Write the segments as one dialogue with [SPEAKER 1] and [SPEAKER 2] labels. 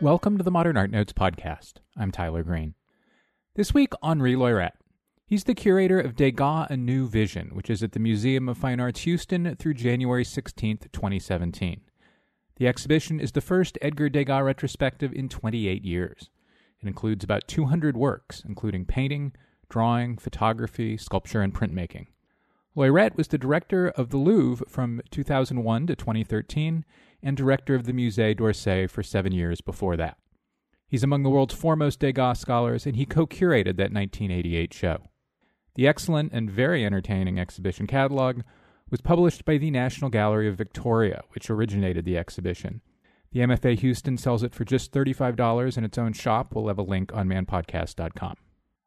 [SPEAKER 1] Welcome to the Modern Art Notes podcast. I'm Tyler Green. This week, Henri Loyrette. He's the curator of Degas A New Vision, which is at the Museum of Fine Arts Houston through January 16, 2017. The exhibition is the first Edgar Degas retrospective in 28 years. It includes about 200 works, including painting, drawing, photography, sculpture, and printmaking. Loyrette was the director of the Louvre from 2001 to 2013 and director of the Musée d'Orsay for seven years before that. He's among the world's foremost Degas scholars, and he co curated that 1988 show. The excellent and very entertaining exhibition catalog was published by the National Gallery of Victoria, which originated the exhibition. The MFA Houston sells it for just $35 in its own shop. We'll have a link on manpodcast.com.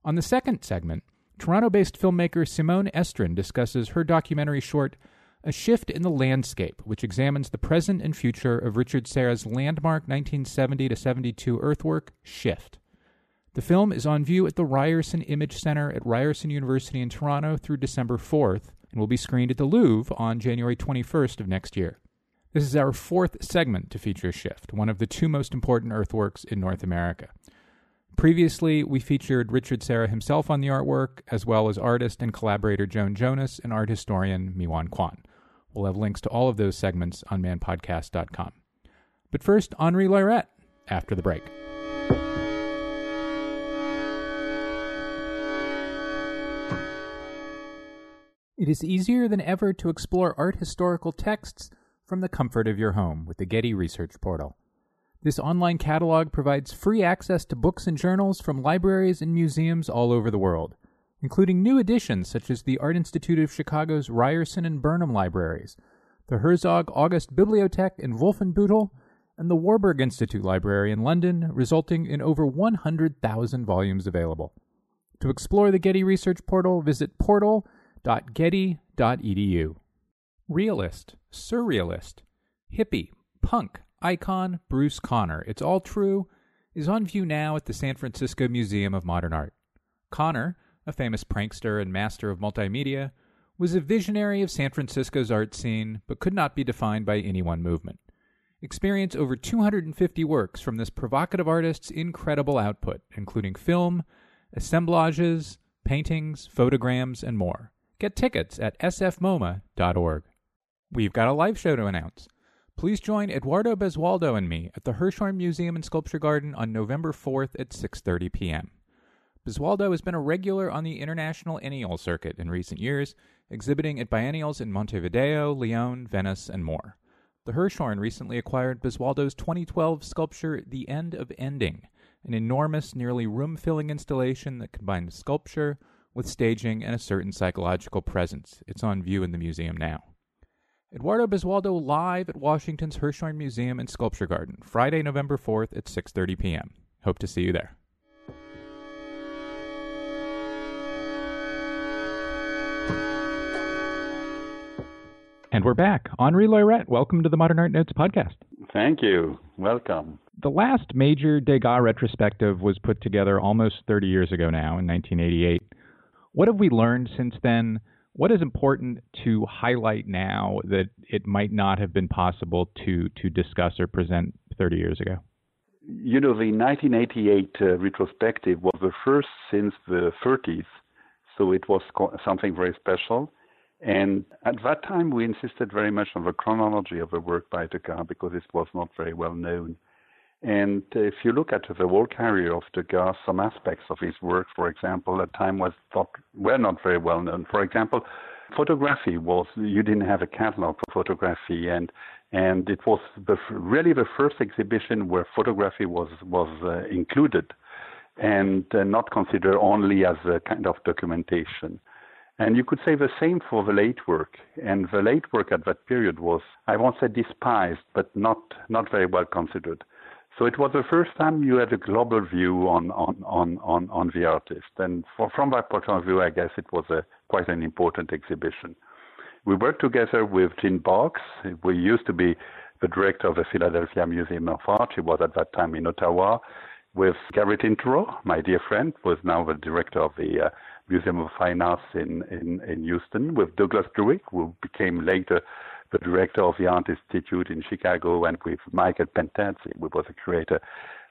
[SPEAKER 1] On the second segment, Toronto based filmmaker Simone Estrin discusses her documentary short, a Shift in the Landscape, which examines the present and future of Richard Serra's landmark 1970 72 earthwork, Shift. The film is on view at the Ryerson Image Center at Ryerson University in Toronto through December 4th and will be screened at the Louvre on January 21st of next year. This is our fourth segment to feature Shift, one of the two most important earthworks in North America. Previously, we featured Richard Serra himself on the artwork, as well as artist and collaborator Joan Jonas and art historian Miwon Kwon. We'll have links to all of those segments on manpodcast.com. But first, Henri Loyrette after the break. It is easier than ever to explore art historical texts from the comfort of your home with the Getty Research Portal. This online catalog provides free access to books and journals from libraries and museums all over the world including new additions such as the Art Institute of Chicago's Ryerson and Burnham libraries, the Herzog August Bibliothek in Wolfenbüttel, and the Warburg Institute Library in London, resulting in over 100,000 volumes available. To explore the Getty Research Portal, visit portal.getty.edu. Realist, surrealist, hippie, punk, icon, Bruce Conner, it's all true, is on view now at the San Francisco Museum of Modern Art. Conner, a famous prankster and master of multimedia, was a visionary of San Francisco's art scene, but could not be defined by any one movement. Experience over 250 works from this provocative artist's incredible output, including film, assemblages, paintings, photograms, and more. Get tickets at sfmoma.org. We've got a live show to announce. Please join Eduardo Basualdo and me at the Hirshhorn Museum and Sculpture Garden on November 4th at 6:30 p.m. Basualdo has been a regular on the international Ennial circuit in recent years, exhibiting at biennials in Montevideo, Lyon, Venice, and more. The Hirshhorn recently acquired Basualdo's 2012 sculpture The End of Ending, an enormous, nearly room filling installation that combines sculpture with staging and a certain psychological presence. It's on view in the museum now. Eduardo Basualdo live at Washington's Hirshhorn Museum and Sculpture Garden, Friday, November 4th at 6:30 p.m. Hope to see you there. And we're back. Henri Loyrette, welcome to the Modern Art Notes podcast.
[SPEAKER 2] Thank you. Welcome.
[SPEAKER 1] The last major Degas retrospective was put together almost 30 years ago now, in 1988. What have we learned since then? What is important to highlight now that it might not have been possible to, to discuss or present 30 years ago?
[SPEAKER 2] You know, the 1988 uh, retrospective was the first since the 30s, so it was co- something very special and at that time, we insisted very much on the chronology of the work by Degas because it was not very well known. And if you look at the whole career of Degas, some aspects of his work, for example, at the time was thought were not very well known. For example, photography was you didn't have a catalog for photography, and and it was the, really the first exhibition where photography was was uh, included, and uh, not considered only as a kind of documentation. And you could say the same for the late work. And the late work at that period was, I won't say despised, but not, not very well considered. So it was the first time you had a global view on, on, on, on, on the artist. And for, from that point of view, I guess it was a, quite an important exhibition. We worked together with Jean Boggs. We used to be the director of the Philadelphia Museum of Art. She was at that time in Ottawa. With Gary Tinterow, my dear friend, was now the director of the uh, Museum of Fine Arts in, in, in Houston with Douglas Druick, who became later the director of the Art Institute in Chicago, and with Michael Pantazzi, who was a curator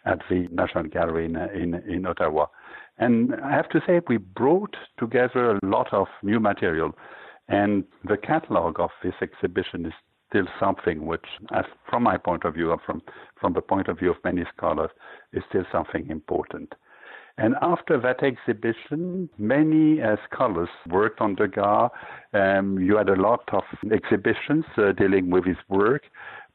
[SPEAKER 2] at the National Gallery in, in, in Ottawa. And I have to say, we brought together a lot of new material. And the catalog of this exhibition is still something which, as from my point of view, or from, from the point of view of many scholars, is still something important. And after that exhibition, many uh, scholars worked on Degas. Um, you had a lot of exhibitions uh, dealing with his work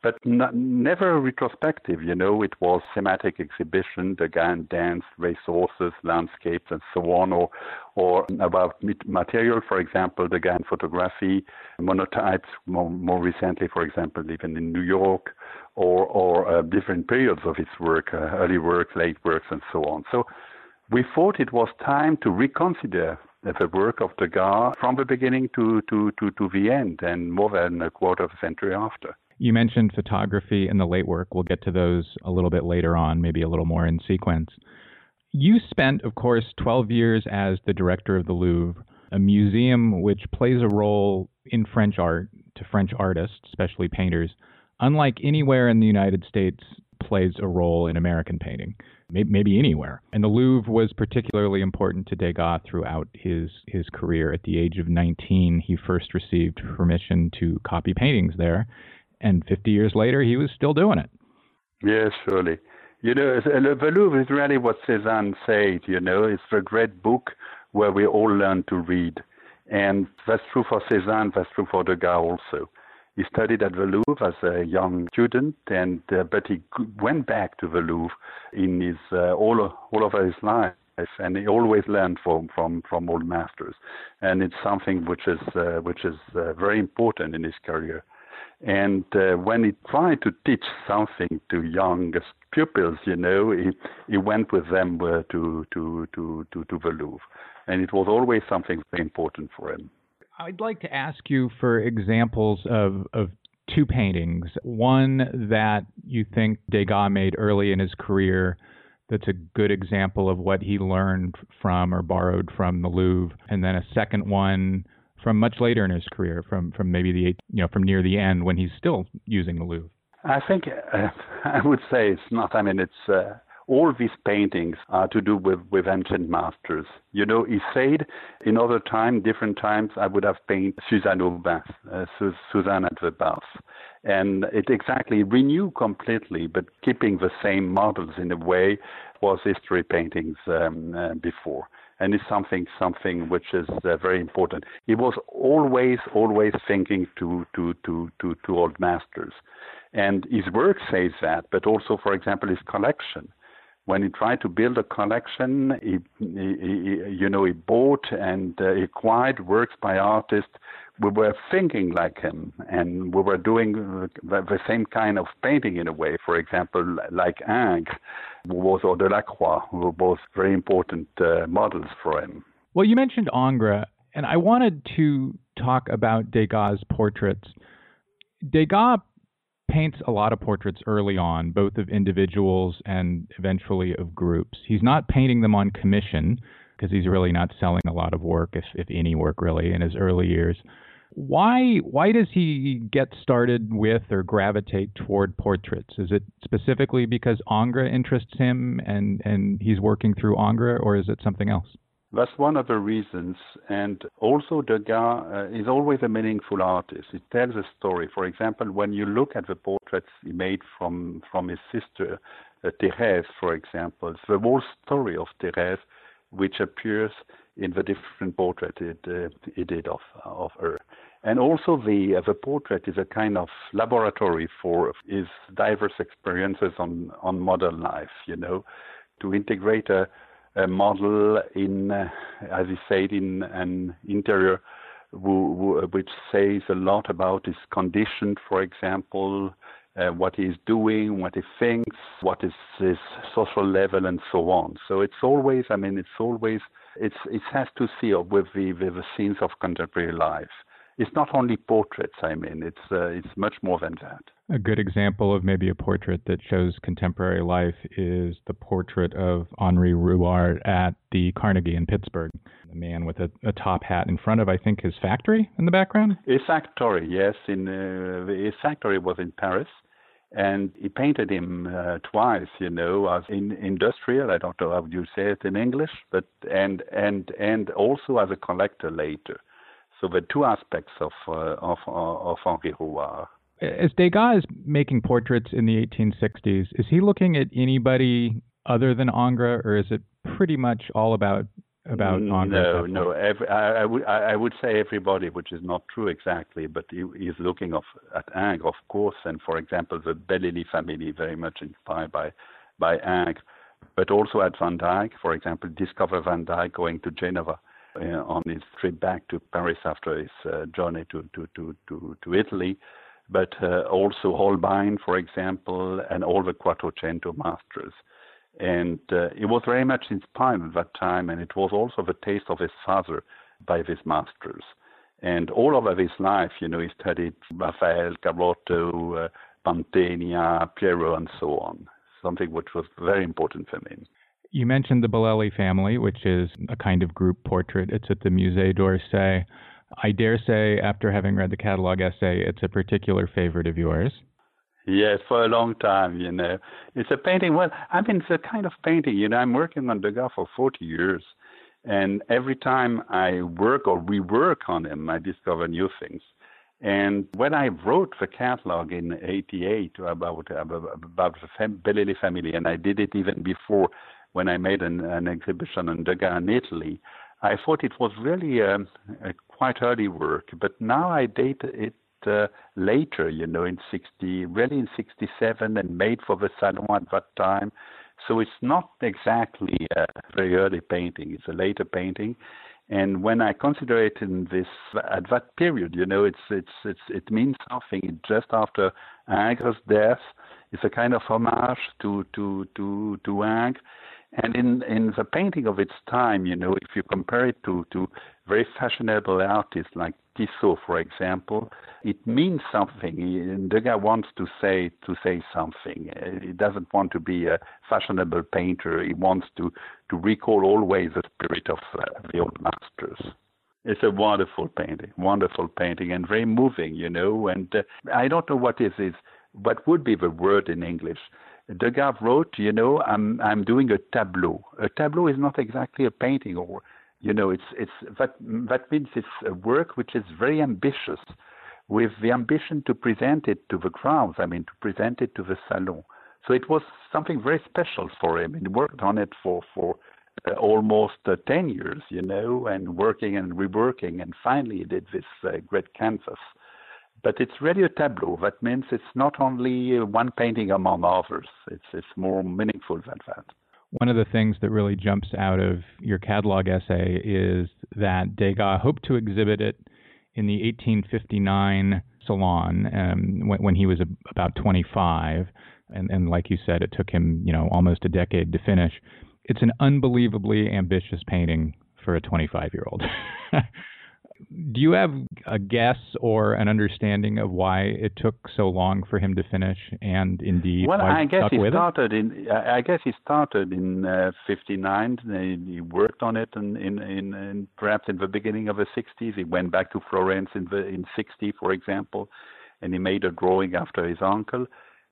[SPEAKER 2] but never a retrospective. You know, it was thematic exhibition, Degas and dance, resources, landscapes, and so on, or or about material, for example, Degas photography, monotypes, more, more recently, for example, even in New York, or or uh, different periods of his work, uh, early work, late works, and so on. So we thought it was time to reconsider the work of Degas from the beginning to, to, to, to the end, and more than a quarter of a century after.
[SPEAKER 1] You mentioned photography and the late work. We'll get to those a little bit later on, maybe a little more in sequence. You spent, of course, 12 years as the director of the Louvre, a museum which plays a role in French art to French artists, especially painters, unlike anywhere in the United States plays a role in American painting, maybe anywhere. And the Louvre was particularly important to Degas throughout his, his career. At the age of 19, he first received permission to copy paintings there and 50 years later, he was still doing it.
[SPEAKER 2] Yes, surely. You know, uh, the Louvre is really what Cézanne said, you know, it's the great book where we all learn to read. And that's true for Cézanne, that's true for Degas also. He studied at the Louvre as a young student, and uh, but he went back to the Louvre in his uh, all all over his life, and he always learned from from from old masters, and it's something which is uh, which is uh, very important in his career. And uh, when he tried to teach something to young pupils, you know, he, he went with them uh, to, to, to, to, to the Louvre. And it was always something very important for him.
[SPEAKER 1] I'd like to ask you for examples of, of two paintings. One that you think Degas made early in his career that's a good example of what he learned from or borrowed from the Louvre, and then a second one from much later in his career, from from maybe the you know from near the end when he's still using the Louvre?
[SPEAKER 2] I think uh, I would say it's not. I mean, it's uh, all these paintings are to do with with ancient masters. You know, he said in other time, different times, I would have painted Suzanne au bain, uh, Suzanne at the bath, and it exactly renew completely, but keeping the same models in a way was history paintings um, uh, before and it's something something which is uh, very important. He was always always thinking to to to to to old masters, and his work says that. But also, for example, his collection. When he tried to build a collection, he, he, he you know he bought and uh, acquired works by artists we were thinking like him and we were doing the, same kind of painting in a way. For example, like Ingres, who was or Delacroix, who were both very important uh, models for him.
[SPEAKER 1] Well, you mentioned Ingres, and I wanted to talk about Degas' portraits. Degas paints a lot of portraits early on, both of individuals and eventually of groups. He's not painting them on commission because he's really not selling a lot of work, if, if any work really, in his early years. Why why does he get started with or gravitate toward portraits? Is it specifically because Ingres interests him and, and he's working through Ingres, or is it something else?
[SPEAKER 2] That's one of the reasons. And also, Degas uh, is always a meaningful artist. He tells a story. For example, when you look at the portraits he made from, from his sister, uh, Thérèse, for example, the whole story of Thérèse, which appears in the different portraits he, uh, he did of, of her. And also, the, uh, the portrait is a kind of laboratory for his diverse experiences on, on modern life, you know, to integrate a model in, uh, as he said, in an interior which says a lot about his condition, for example, uh, what he's doing, what he thinks, what is his social level, and so on. So it's always, I mean, it's always, it's, it has to see with the, with the scenes of contemporary life it's not only portraits. I mean, it's uh, it's much more than that.
[SPEAKER 1] A good example of maybe a portrait that shows contemporary life is the portrait of Henri Rouart at the Carnegie in Pittsburgh. The man with a, a top hat in front of, I think, his factory in the background.
[SPEAKER 2] His factory, yes. In uh, his factory was in Paris, and he painted him uh, twice, you know, as in industrial. I don't know how you say it in English, but and and and also as a collector later. So the two aspects of uh, of uh, of Henri Rouart.
[SPEAKER 1] As Degas is making portraits in the 1860s, is he looking at anybody other than Ingres, or is it pretty much all about about Ingres?
[SPEAKER 2] No, no. Every, I, I, would I would say everybody, which is not true exactly, but he is looking of, at Ingres, of course, and for example, the Bellelli family, very much inspired by by Ingres, but also at Van Dyck, for example, discover Van Dyck going to Geneva. Uh, on his trip back to Paris after his uh, journey to, to, to, to, to Italy, but uh, also Holbein, for example, and all the Quattrocento masters. And uh, it was very much inspired at that time, and it was also the taste of his father by these masters. And all over his life, you know, he studied Raphael, Garotto, uh, Mantegna, Piero, and so on, something which was very important for me.
[SPEAKER 1] You mentioned the Bellelli family, which is a kind of group portrait. It's at the Musée d'Orsay. I dare say, after having read the catalog essay, it's a particular favorite of yours.
[SPEAKER 2] Yes, for a long time, you know. It's a painting. Well, I mean, it's a kind of painting. You know, I'm working on Degas for 40 years, and every time I work or rework on him, I discover new things. And when I wrote the catalog in '88 about about the Bellelli family, and I did it even before when I made an, an exhibition on Degas in Italy, I thought it was really a, a quite early work. But now I date it uh, later, you know, in 60, really in 67 and made for the Salon at that time. So it's not exactly a very early painting, it's a later painting. And when I consider it in this at that period, you know, it's it's it's it means something. Just after Ingres' death. It's a kind of homage to to to to Ingres. And in, in the painting of its time, you know, if you compare it to, to very fashionable artists like Tissot, for example, it means something. Degas wants to say to say something. He doesn't want to be a fashionable painter. He wants to, to recall always the spirit of the old masters. It's a wonderful painting, wonderful painting, and very moving, you know. And uh, I don't know what is is what would be the word in English. Degas wrote, you know, I'm I'm doing a tableau. A tableau is not exactly a painting, or you know, it's it's that that means it's a work which is very ambitious, with the ambition to present it to the crowds. I mean, to present it to the salon. So it was something very special for him. He worked on it for for uh, almost uh, 10 years, you know, and working and reworking, and finally he did this uh, great canvas. But it's really a tableau. That means it's not only one painting among others. It's it's more meaningful than that.
[SPEAKER 1] One of the things that really jumps out of your catalog essay is that Degas hoped to exhibit it in the 1859 Salon um, when, when, he was a, about 25, and, and like you said, it took him you know almost a decade to finish. It's an unbelievably ambitious painting for a 25 year old. Do you have a guess or an understanding of why it took so long for him to finish, and indeed
[SPEAKER 2] well,
[SPEAKER 1] I
[SPEAKER 2] guess he started
[SPEAKER 1] it?
[SPEAKER 2] in. I guess he started in uh, '59. He worked on it, and in, in, in, perhaps in the beginning of the '60s. He went back to Florence in the in '60, for example, and he made a drawing after his uncle.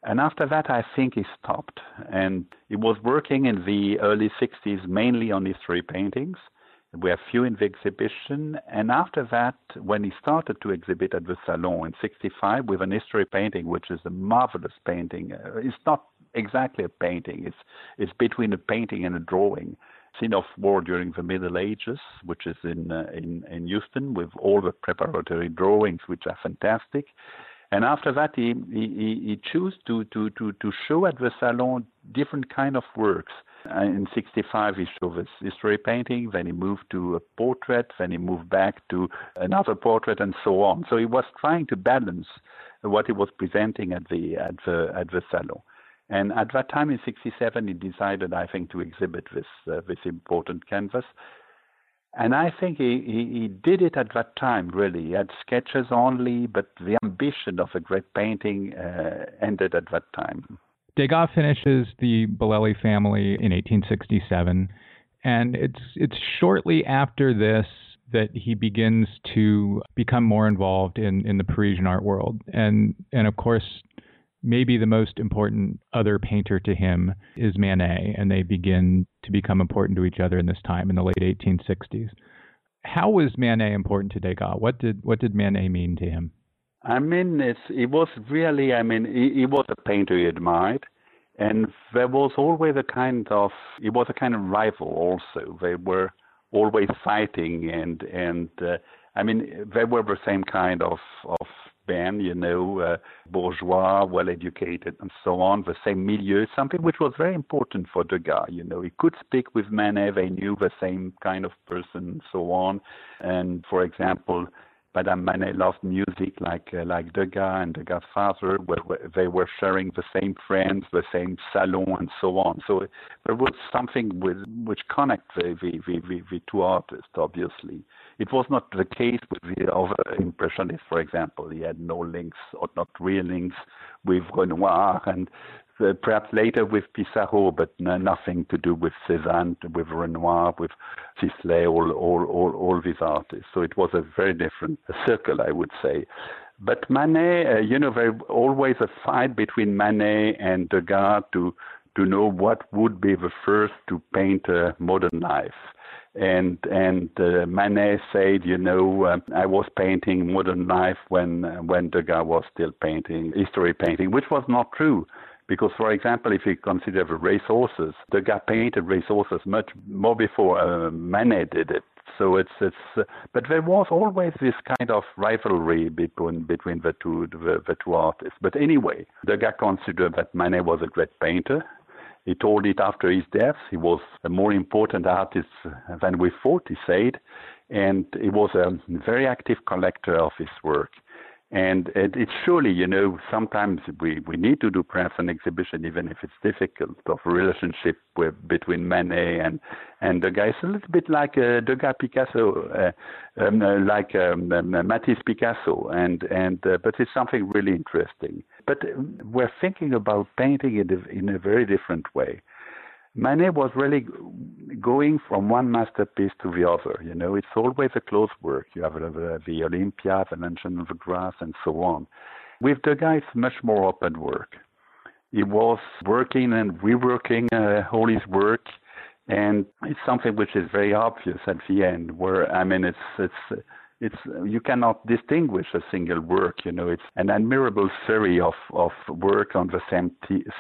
[SPEAKER 2] And after that, I think he stopped. And he was working in the early 60s mainly on his three paintings. We have few in the exhibition. And after that, when he started to exhibit at the Salon in 65 with an history painting, which is a marvelous painting, uh, it's not exactly a painting, it's, it's between a painting and a drawing. Scene of war during the Middle Ages, which is in, uh, in, in Houston, with all the preparatory drawings, which are fantastic. And after that, he, he, he chose to, to, to, to show at the Salon different kind of works in 65, he showed his history painting, then he moved to a portrait, then he moved back to another portrait, and so on. So he was trying to balance what he was presenting at the, at the, at the salon. And at that time in 67, he decided, I think, to exhibit this, uh, this important canvas. And I think he, he, he, did it at that time, really. He had sketches only, but the ambition of a great painting uh, ended at that time.
[SPEAKER 1] Degas finishes the Bellelli family in 1867, and it's it's shortly after this that he begins to become more involved in, in the Parisian art world. And and of course, maybe the most important other painter to him is Manet, and they begin to become important to each other in this time in the late 1860s. How was Manet important to Degas? What did what did Manet mean to him?
[SPEAKER 2] I mean, it's, it was really, I mean, he, was a painter he admired, and there was always a kind of, he was a kind of rival also. They were always fighting, and and uh, I mean, they were the same kind of of band, you know, uh, bourgeois, well educated, and so on, the same milieu, something which was very important for Degas. You know, he could speak with Manet, they knew the same kind of person, and so on. And for example, Madame Manet loved music like uh, like Degas and Degas' father, where, where, they were sharing the same friends, the same salon, and so on. So there was something with, which connect the, the, the, the, two artists, obviously. It was not the case with the other impressionists, for example. He had no links, or not real links, with Renoir and uh, perhaps later with Pissarro, but no, nothing to do with Cézanne, with Renoir, with Sisley, all, all, all, all these artists. So it was a very different circle, I would say. But Manet, uh, you know, there always a fight between Manet and Degas to to know what would be the first to paint a modern life. And and uh, Manet said, you know, uh, I was painting modern life when uh, when Degas was still painting history painting, which was not true. Because, for example, if you consider the racehorses, Degas painted racehorses much more before uh, Manet did it. So it's it's, uh, but there was always this kind of rivalry between between the two the, the two artists. But anyway, Degas considered that Manet was a great painter. He told it after his death. He was a more important artist than we thought. He said, and he was a very active collector of his work. And it, it's surely, you know, sometimes we, we need to do perhaps an exhibition, even if it's difficult, of relationship with, between Manet and and Degas. It's a little bit like uh, Degas Picasso, uh, um, uh, like um, um, Matisse Picasso, and and uh, but it's something really interesting. But we're thinking about painting it in a very different way. Manet was really going from one masterpiece to the other. You know, it's always a close work. You have the, the Olympia, the Mansion of the Grass, and so on. With Degas, it's much more open work. He was working and reworking uh, all his work, and it's something which is very obvious at the end. Where I mean, it's it's it's you cannot distinguish a single work. You know, it's an admirable series of of work on the same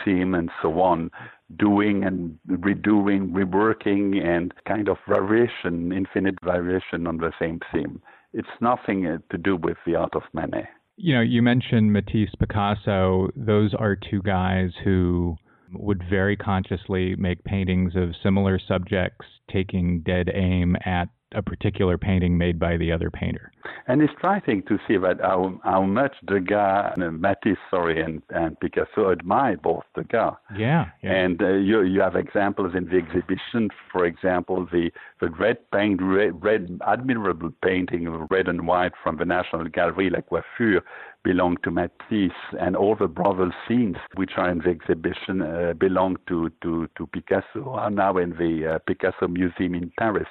[SPEAKER 2] theme and so on, doing and redoing, reworking, and kind of variation, infinite variation on the same theme. It's nothing uh, to do with the art of Manet.
[SPEAKER 1] You know, you mentioned Matisse, Picasso. Those are two guys who would very consciously make paintings of similar subjects, taking dead aim at a particular painting made by the other painter.
[SPEAKER 2] And it's striking to see that how, how much Degas, Matisse, sorry, and, and Picasso admired both Degas.
[SPEAKER 1] Yeah. yeah.
[SPEAKER 2] And uh, you, you have examples in the exhibition, for example, the, the red paint, red, red, admirable painting of red and white from the National Gallery, La Coiffure, belong to Matisse, and all the brothel scenes which are in the exhibition uh, belong to, to, to Picasso, are now in the uh, Picasso Museum in Paris.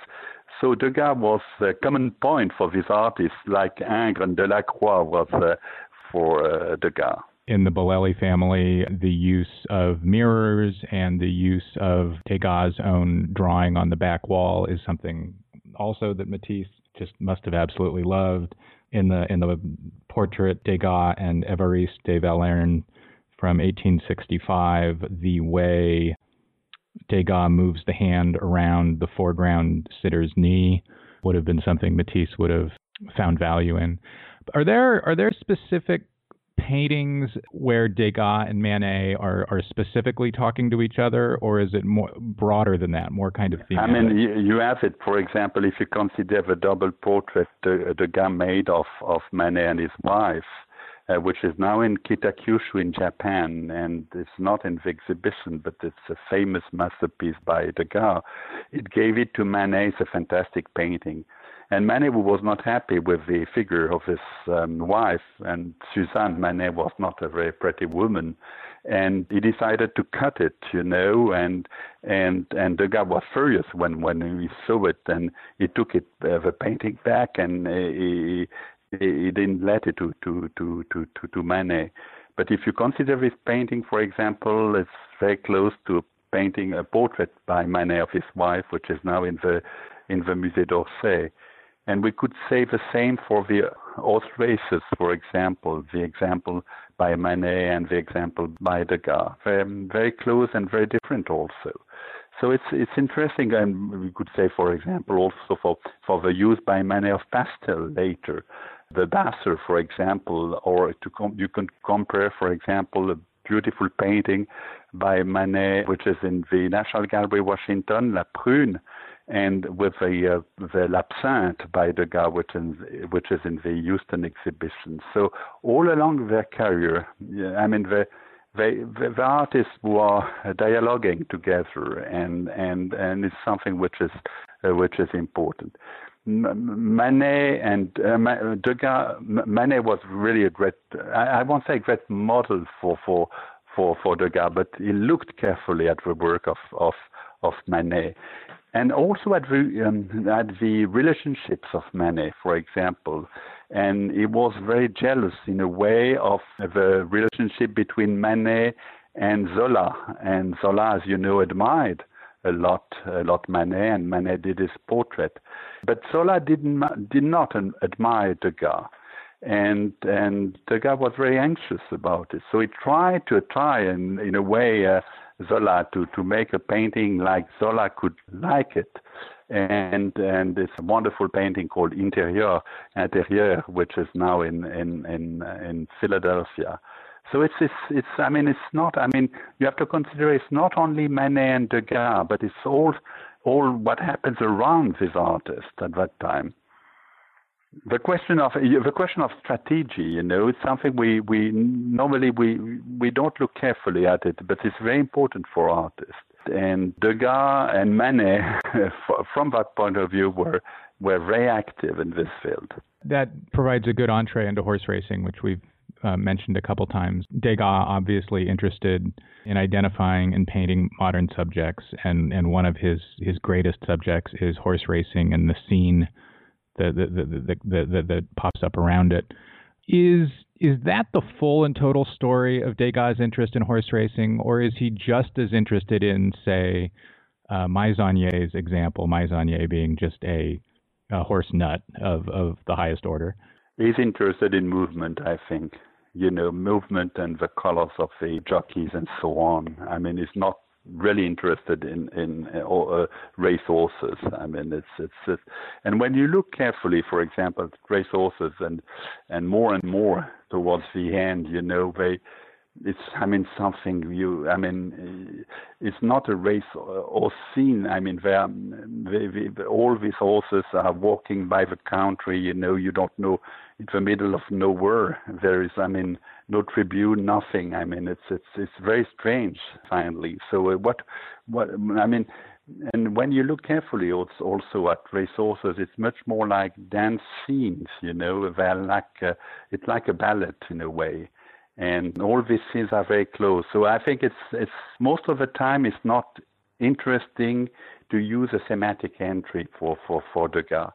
[SPEAKER 2] So Degas was a common point for these artists, like Ingres and Delacroix was uh, for uh, Degas.
[SPEAKER 1] In the Bellelli family, the use of mirrors and the use of Degas' own drawing on the back wall is something also that Matisse just must have absolutely loved. In the in the portrait Degas and Évariste de Valernes from 1865, the way Degas moves the hand around the foreground sitter's knee would have been something Matisse would have found value in. Are there are there specific paintings where Degas and Manet are, are specifically talking to each other, or is it more broader than that, more kind of thematic?
[SPEAKER 2] I mean, you, you have it. For example, if you consider the double portrait Degas made of of Manet and his wife, uh, which is now in Kitakyushu in Japan, and it's not in the exhibition, but it's a famous masterpiece by Degas. It gave it to Manet. It's a fantastic painting. And Manet was not happy with the figure of his um, wife, and Suzanne Manet was not a very pretty woman, and he decided to cut it, you know, and and and Degas was furious when when he saw it, and he took it uh, the painting back, and he he didn't let it to to to to to, to Manet. But if you consider this painting, for example, it's very close to a painting a portrait by Manet of his wife, which is now in the in the Musée d'Orsay. And we could say the same for the horse races, for example, the example by Manet and the example by Degas. Very, very close and very different also. So it's it's interesting, and we could say, for example, also for, for the use by Manet of pastel later, the Basser, for example, or to com- you can compare, for example, a beautiful painting by Manet, which is in the National Gallery, Washington, La Prune, and with the uh, the L'Absinthe by Degas, which which is in the Houston exhibition. So all along their career, I mean the they, the artists were dialoguing together, and and and it's something which is uh, which is important. Manet and uh, Degas, Manet was really a great, I, I won't say a great model for for for for Degas, but he looked carefully at the work of of of Manet, and also at the um, at the relationships of Manet, for example and he was very jealous in a way of the relationship between Manet and Zola. And Zola, as you know, admired a lot, a lot Manet, and Manet did his portrait. But Zola didn't, did not admire Degas. And and Degas was very anxious about it, so he tried to try and in a way uh, Zola to to make a painting like Zola could like it, and and a wonderful painting called Interieur, Intérieur, which is now in in in in Philadelphia. So it's it's it's I mean it's not I mean you have to consider it's not only Manet and Degas, but it's all all what happens around this artist at that time. The question of the question of strategy, you know, it's something we, we normally we we don't look carefully at it, but it's very important for artists and Degas and Manet, from that point of view, were were very active in this field.
[SPEAKER 1] That provides a good entree into horse racing, which we've uh, mentioned a couple times. Degas obviously interested in identifying and painting modern subjects, and, and one of his, his greatest subjects is horse racing and the scene that, that, that, that, that pops up around it. Is is that the full and total story of Degas' interest in horse racing, or is he just as interested in, say, uh, Meissonier's example, Meissonier being just a, a horse nut of, of the highest order?
[SPEAKER 2] He's interested in movement, I think. You know, movement and the colors of the jockeys and so on. I mean, he's not really interested in in uh, uh, race horses. I mean, it's, it's it's and when you look carefully, for example, race horses and and more and more towards the end, you know, they it's I mean something you I mean it's not a race or scene. I mean they, they, all these horses are walking by the country you know you don't know in the middle of nowhere there is I mean no tribune nothing. I mean it's it's it's very strange finally. So uh, what what I mean and when you look carefully also at race horses, it's much more like dance scenes, you know, they're like, uh, it's like a ballet in a way and all these scenes are very close. So I think it's it's most of the time it's not interesting to use a thematic entry for for for Degas.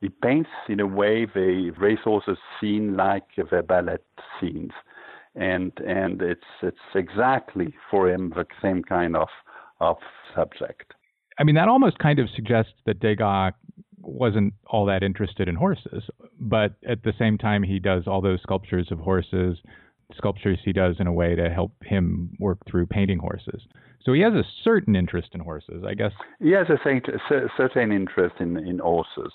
[SPEAKER 2] He paints in a way the racehorses scene like the ballet scenes, and and it's it's exactly for him the same kind of of subject.
[SPEAKER 1] I mean that almost kind of suggests that Degas wasn't all that interested in horses, but at the same time he does all those sculptures of horses sculptures he does in a way to help him work through painting horses. So he has a certain interest in horses, I guess.
[SPEAKER 2] He has a certain interest in, in horses.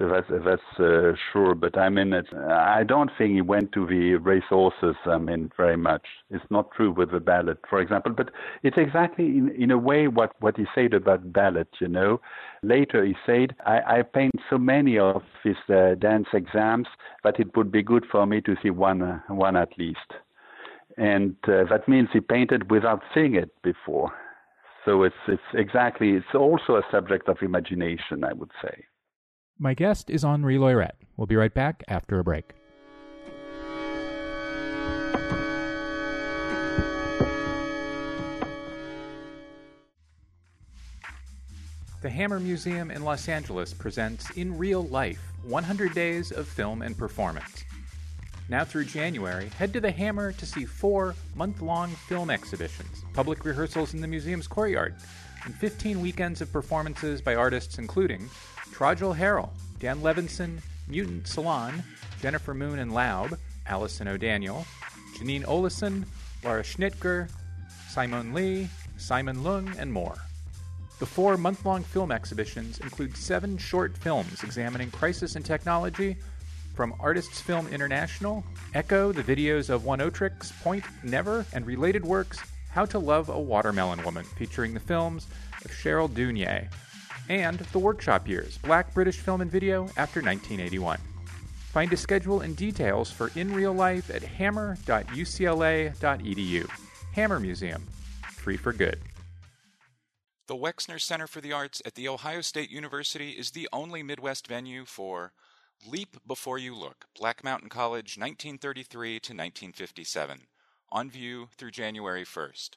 [SPEAKER 2] That's that's uh, sure. But I mean, it's, I don't think he went to the race horses. I mean, very much. It's not true with the ballet, for example. But it's exactly in in a way what what he said about ballet. You know, later he said, I, I paint so many of his uh, dance exams that it would be good for me to see one uh, one at least. And uh, that means he painted without seeing it before. So it's it's exactly it's also a subject of imagination, I would say.
[SPEAKER 1] My guest is Henri Loyrette. We'll be right back after a break. The Hammer Museum in Los Angeles presents In Real Life, 100 Days of Film and Performance. Now through January, head to the Hammer to see four month long film exhibitions, public rehearsals in the museum's courtyard, and 15 weekends of performances by artists including Trajal Harrell, Dan Levinson, Mutant Salon, Jennifer Moon and Laub, Allison O'Daniel, Janine Olison, Lara Schnitger, Simon Lee, Simon Leung, and more. The four month long film exhibitions include seven short films examining crisis and technology from Artists Film International, Echo, the videos of Oneohtrix, Point Never, and related works, How to Love a Watermelon Woman, featuring the films of Cheryl Dunye, and The Workshop Years, Black British Film and Video after 1981. Find a schedule and details for In Real Life at hammer.ucla.edu. Hammer Museum, free for good.
[SPEAKER 3] The Wexner Center for the Arts at The Ohio State University is the only Midwest venue for Leap Before You Look Black Mountain College 1933 to 1957, on view through January 1st.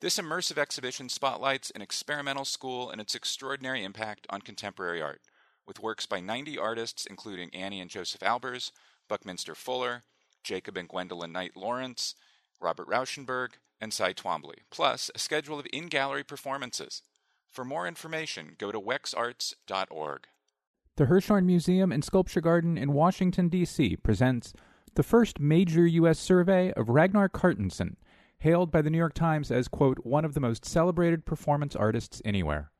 [SPEAKER 3] This immersive exhibition spotlights an experimental school and its extraordinary impact on contemporary art, with works by 90 artists including Anni and Joseph Albers, Buckminster Fuller, Jacob and Gwendolyn Knight Lawrence, Robert Rauschenberg, and Cy Twombly, plus a schedule of in gallery performances. For more information, go to wexarts.org.
[SPEAKER 1] The Hirshhorn Museum and Sculpture Garden in Washington, D.C. presents the first major U.S. survey of Ragnar Kjartansson, hailed by the New York Times as, quote, one of the most celebrated performance artists anywhere.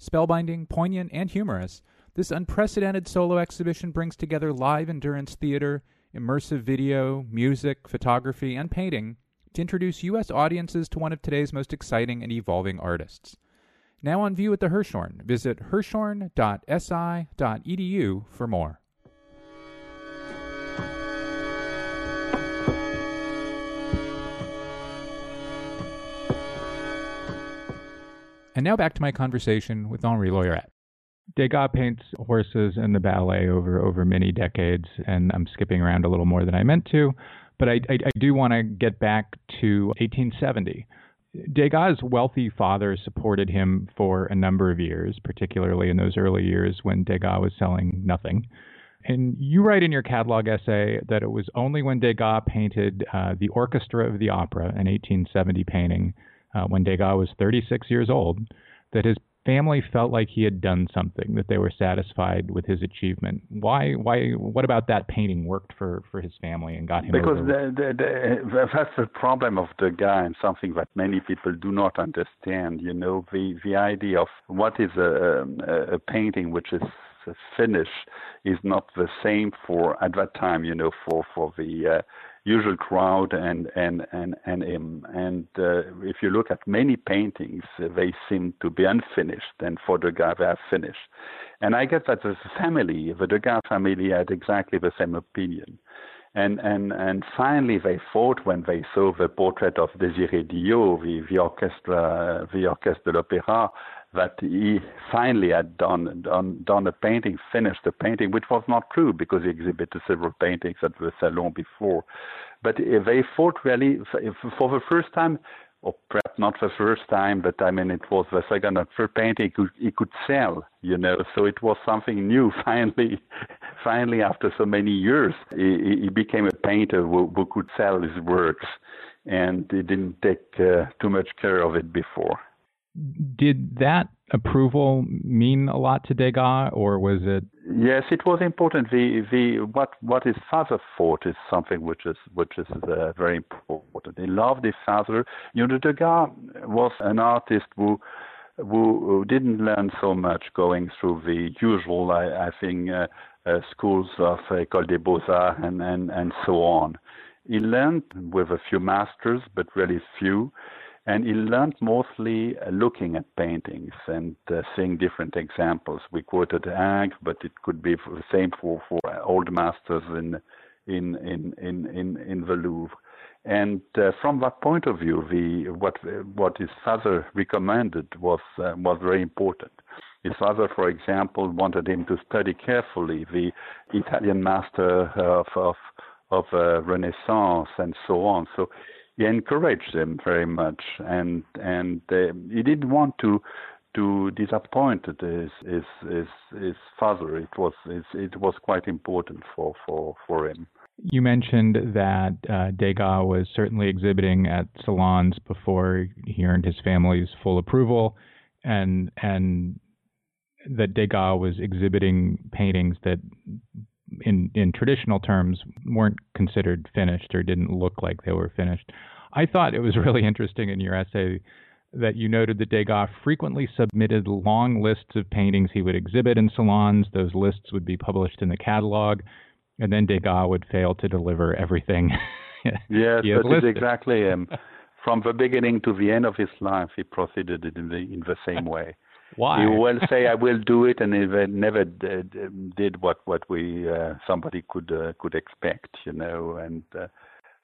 [SPEAKER 1] Spellbinding, poignant, and humorous, this unprecedented solo exhibition brings together live endurance theater, immersive video, music, photography, and painting to introduce U.S. audiences to one of today's most exciting and evolving artists. Now on view at the Hirshhorn, visit hirshhorn.si.edu for more. And now back to my conversation with Henri Loyrette. Degas paints horses and the ballet over over many decades, and I'm skipping around a little more than I meant to, but I, I, I do want to get back to 1870. Degas' wealthy father supported him for a number of years, particularly in those early years when Degas was selling nothing. And you write in your catalog essay that it was only when Degas painted uh, the Orchestra of the Opera, an 1870 painting, uh, when Degas was 36 years old, that his family felt like he had done something, that they were satisfied with his achievement. Why? Why? What about that painting worked for, for his family and got him?
[SPEAKER 2] Because
[SPEAKER 1] over?
[SPEAKER 2] the, the, the, that's the problem of the guy, and something that many people do not understand. You know, the the idea of what is a, a, a painting which is finished is not the same for at that time. You know, for for the uh, usual crowd and and and and him. And uh, if you look at many paintings, uh, they seem to be unfinished, and for Degas they are finished. And I guess that the family, the Degas family, had exactly the same opinion. And and and finally they fought when they saw the portrait of Désiré Dihau, the the orchestra, the orchestre de l'opéra, that he finally had done done done a painting, finished a painting, which was not true because he exhibited several paintings at the salon before. But they thought really for the first time, or perhaps not the first time, but I mean it was the second or third painting he could, he could sell, you know. So it was something new. Finally, finally after so many years, he, he became a painter who, who could sell his works, and he didn't take uh, too much care of it before
[SPEAKER 1] did that approval mean a lot to Degas, or was it?
[SPEAKER 2] Yes, it was important. The the what what his father thought is something which is which is uh, very important. He loved his father. You know, Degas was an artist who. Who, who didn't learn so much going through the usual, I, I think, uh, uh, schools of École des Beaux-Arts and, and, and so on. He learned with a few masters, but really few and he learned mostly uh, looking at paintings and uh, seeing different examples. We quoted Ag, but it could be the same for, for old masters in, in, in, in, in, in the Louvre. And uh, from that point of view, the, what, what his father recommended was, uh, was very important. His father, for example, wanted him to study carefully the Italian master of, of, of uh, Renaissance and so on. So encouraged them very much, and and uh, he didn't want to to disappoint his his his, his father. It was it was quite important for for for him.
[SPEAKER 1] You mentioned that uh, Degas was certainly exhibiting at salons before he earned his family's full approval, and and that Degas was exhibiting paintings that, in in traditional terms, weren't considered finished or didn't look like they were finished. I thought it was really interesting in your essay that you noted that Degas frequently submitted long lists of paintings he would exhibit in salons. Those lists would be published in the catalog, and then Degas would fail to deliver everything.
[SPEAKER 2] yes, that is exactly him. From the beginning to the end of his life, he proceeded in the in the same way.
[SPEAKER 1] Why?
[SPEAKER 2] He will say, "I will do it," and he never did, did what what we uh, somebody could uh, could expect, you know. And uh,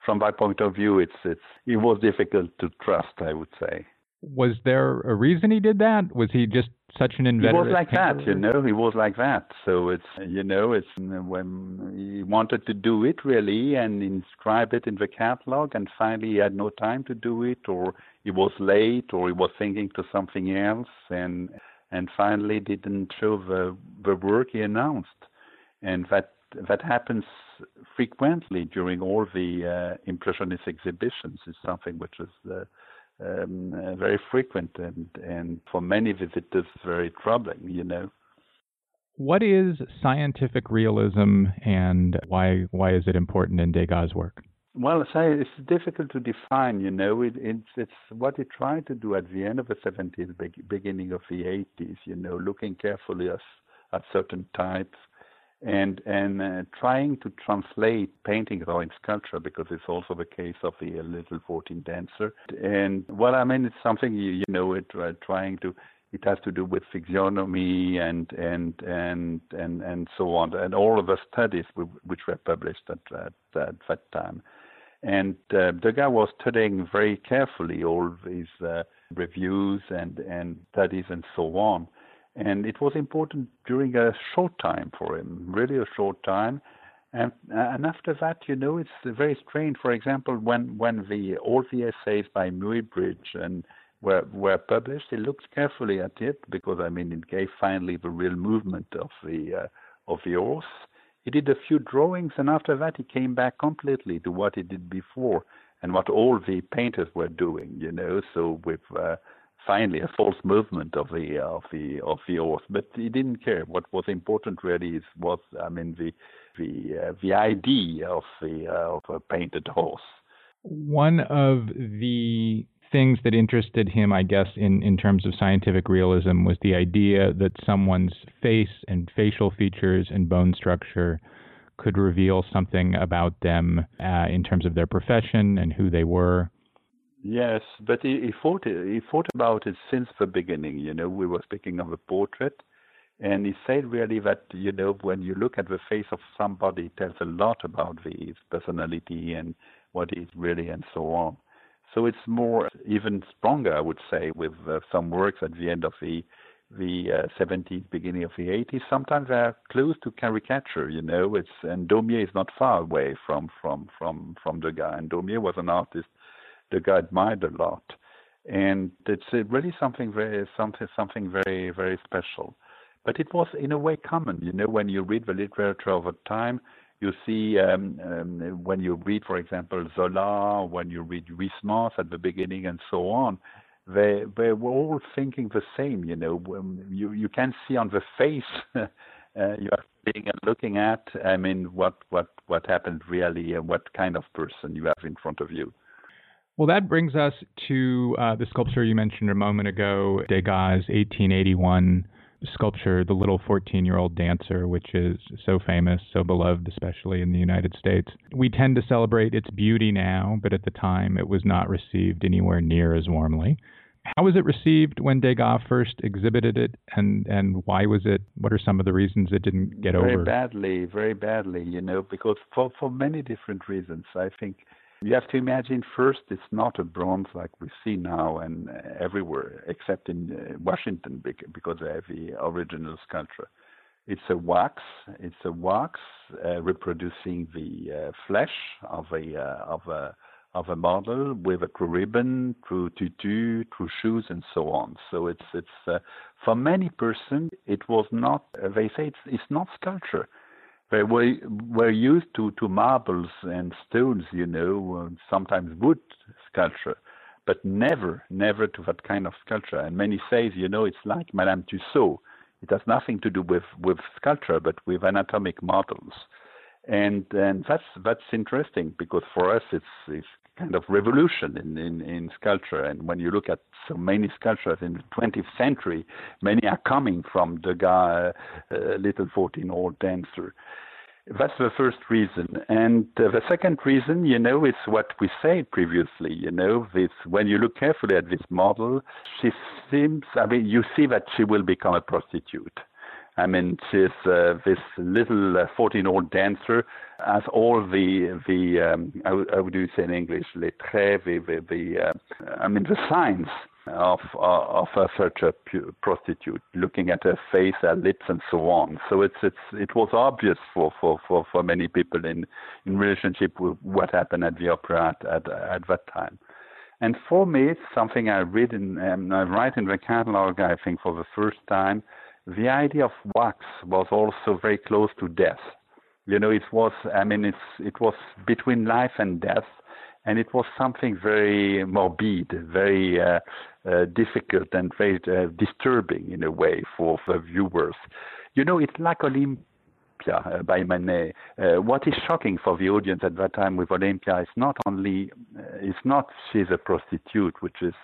[SPEAKER 2] from my point of view, it's it's it was difficult to trust, I would say
[SPEAKER 1] was there a reason he did that? Was he just such an inveterate?
[SPEAKER 2] He was like
[SPEAKER 1] painter?
[SPEAKER 2] that, you know. He was like that. So it's you know, it's when he wanted to do it really and inscribe it in the catalog, and finally he had no time to do it, or he was late, or he was thinking to something else, and and finally didn't show the the work he announced, and that that happens frequently during all the uh, impressionist exhibitions. Is something which is uh, um, uh, very frequent and, and for many visitors very troubling, you know.
[SPEAKER 1] What is scientific realism and why why is it important in Degas' work?
[SPEAKER 2] Well, it's difficult to define. You know, it, it's it's what he tried to do at the end of the 70s, beginning of the 80s. You know, looking carefully at, at certain types and and uh, trying to translate painting or in sculpture because it's also the case of the little 14 dancer. And what i mean it's something you, you know it uh, trying to it has to do with physiognomy and and and and and so on and all of the studies which were published at, at, at that time. And uh, Degas was studying very carefully all these uh, reviews and and studies and so on and it was important during a short time for him, really a short time. And, and after that, you know, it's very strange. For example, when, when the, all the essays by Muybridge and were, were published, he looked carefully at it because, I mean, it gave finally the real movement of the, uh, of the horse. He did a few drawings, and after that, he came back completely to what he did before and what all the painters were doing, you know. So with uh, finally a false movement of the of the of the horse. But he didn't care. What was important really is was I mean the the uh, the idea of the uh, of a painted horse.
[SPEAKER 1] One of the things that interested him, I guess, in, in terms of scientific realism was the idea that someone's face and facial features and bone structure could reveal something about them uh, in terms of their profession and who they were.
[SPEAKER 2] Yes, but he, he thought he thought about it since the beginning. You know, we were speaking of a portrait, and he said really that you know when you look at the face of somebody, it tells a lot about his personality and what he's really and so on. So it's more even stronger, I would say, with uh, some works at the end of the the uh, 70s, beginning of the 80s. Sometimes they're close to caricature. You know, it's and Daumier is not far away from from from from Degas. And Daumier was an artist Degas admired a lot. And it's really something very something something very very special. But it was in a way common, you know, when you read the literature of the time, you see um, um, when you read, for example, Zola, when you read Huysmans at the beginning, and so on, they they were all thinking the same. You know, um, you you can see on the face uh, you are being looking at. I mean, what what what happened really, and what kind of person you have in front of you.
[SPEAKER 1] Well, that brings us to uh, the sculpture you mentioned a moment ago, Degas' 1881 sculpture, The Little 14 Year Old Dancer, which is so famous, so beloved, especially in the United States. We tend to celebrate its beauty now, but at the time it was not received anywhere near as warmly. How was it received when Degas first exhibited it, and, and why was it? What are some of the reasons it didn't get
[SPEAKER 2] very
[SPEAKER 1] over?
[SPEAKER 2] Very badly, very badly, you know, because for, for many different reasons. I think you have to imagine first, it's not a bronze like we see now and uh, everywhere, except in uh, Washington because they have the original sculpture. It's a wax. It's a wax uh, reproducing the uh, flesh of a uh, of a of a model with a true ribbon, true tutu, true shoes, and so on. So it's it's uh, for many persons it was not. Uh, they say it's it's not sculpture. They were were used to to marbles and stones, you know, sometimes wood sculpture, but never never to that kind of sculpture. And many say, you know, it's like Madame Tussaud. It has nothing to do with with sculpture, but with anatomic models and and that's that's interesting because for us it's it's kind of revolution in, in, in sculpture. And when you look at so many sculptures in the 20th century, many are coming from Degas, uh, Little 14 Old Dancer. That's the first reason. And uh, the second reason, you know, is what we said previously. You know, this, when you look carefully at this model, she seems, I mean, you see that she will become a prostitute. I mean, she's uh, this little 14-year-old uh, dancer has all the the um, how, how do you say in English les traits, the, the, the uh, I mean the signs of uh, of a, such a prostitute, looking at her face, her lips, and so on. So it's it's it was obvious for for for, for many people in in relationship with what happened at the opera at at, at that time. And for me, it's something I read in um, I write in the catalog. I think for the first time the idea of wax was also very close to death. You know, it was, I mean, it's, it was between life and death, and it was something very morbid, very uh, uh, difficult, and very uh, disturbing in a way for the viewers. You know, it's like Olympia uh, by Manet. Uh, what is shocking for the audience at that time with Olympia is not only, uh, it's not she's a prostitute, which is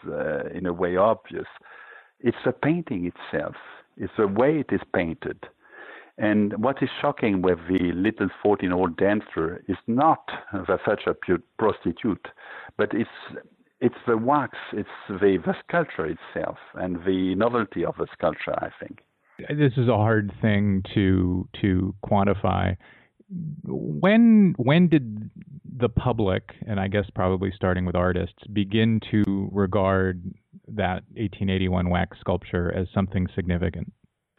[SPEAKER 2] in a way obvious. It's the painting itself it's the way it is painted. And what is shocking with the little 14 year old dancer is not the such a prostitute, but it's it's the wax, it's the, the sculpture itself, and the novelty of the sculpture. I think
[SPEAKER 1] this is a hard thing to to quantify. When when did the public, and I guess probably starting with artists, begin to regard that 1881 wax sculpture as something significant?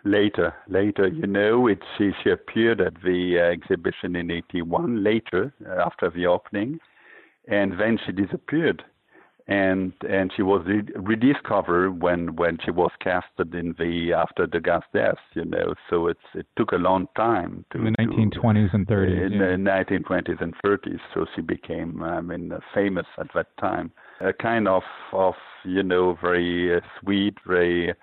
[SPEAKER 2] Later, later, you know, it, she, she appeared at the uh, exhibition in 81, later, uh, after the opening, and then she disappeared. And and she was re- rediscovered when when she was casted in the after Degas' death, you know. So it's it took a long time to
[SPEAKER 1] in the 1920s and 30s.
[SPEAKER 2] In
[SPEAKER 1] yeah.
[SPEAKER 2] the 1920s and 30s, so she became, I mean, famous at that time a kind of of you know very uh, sweet, very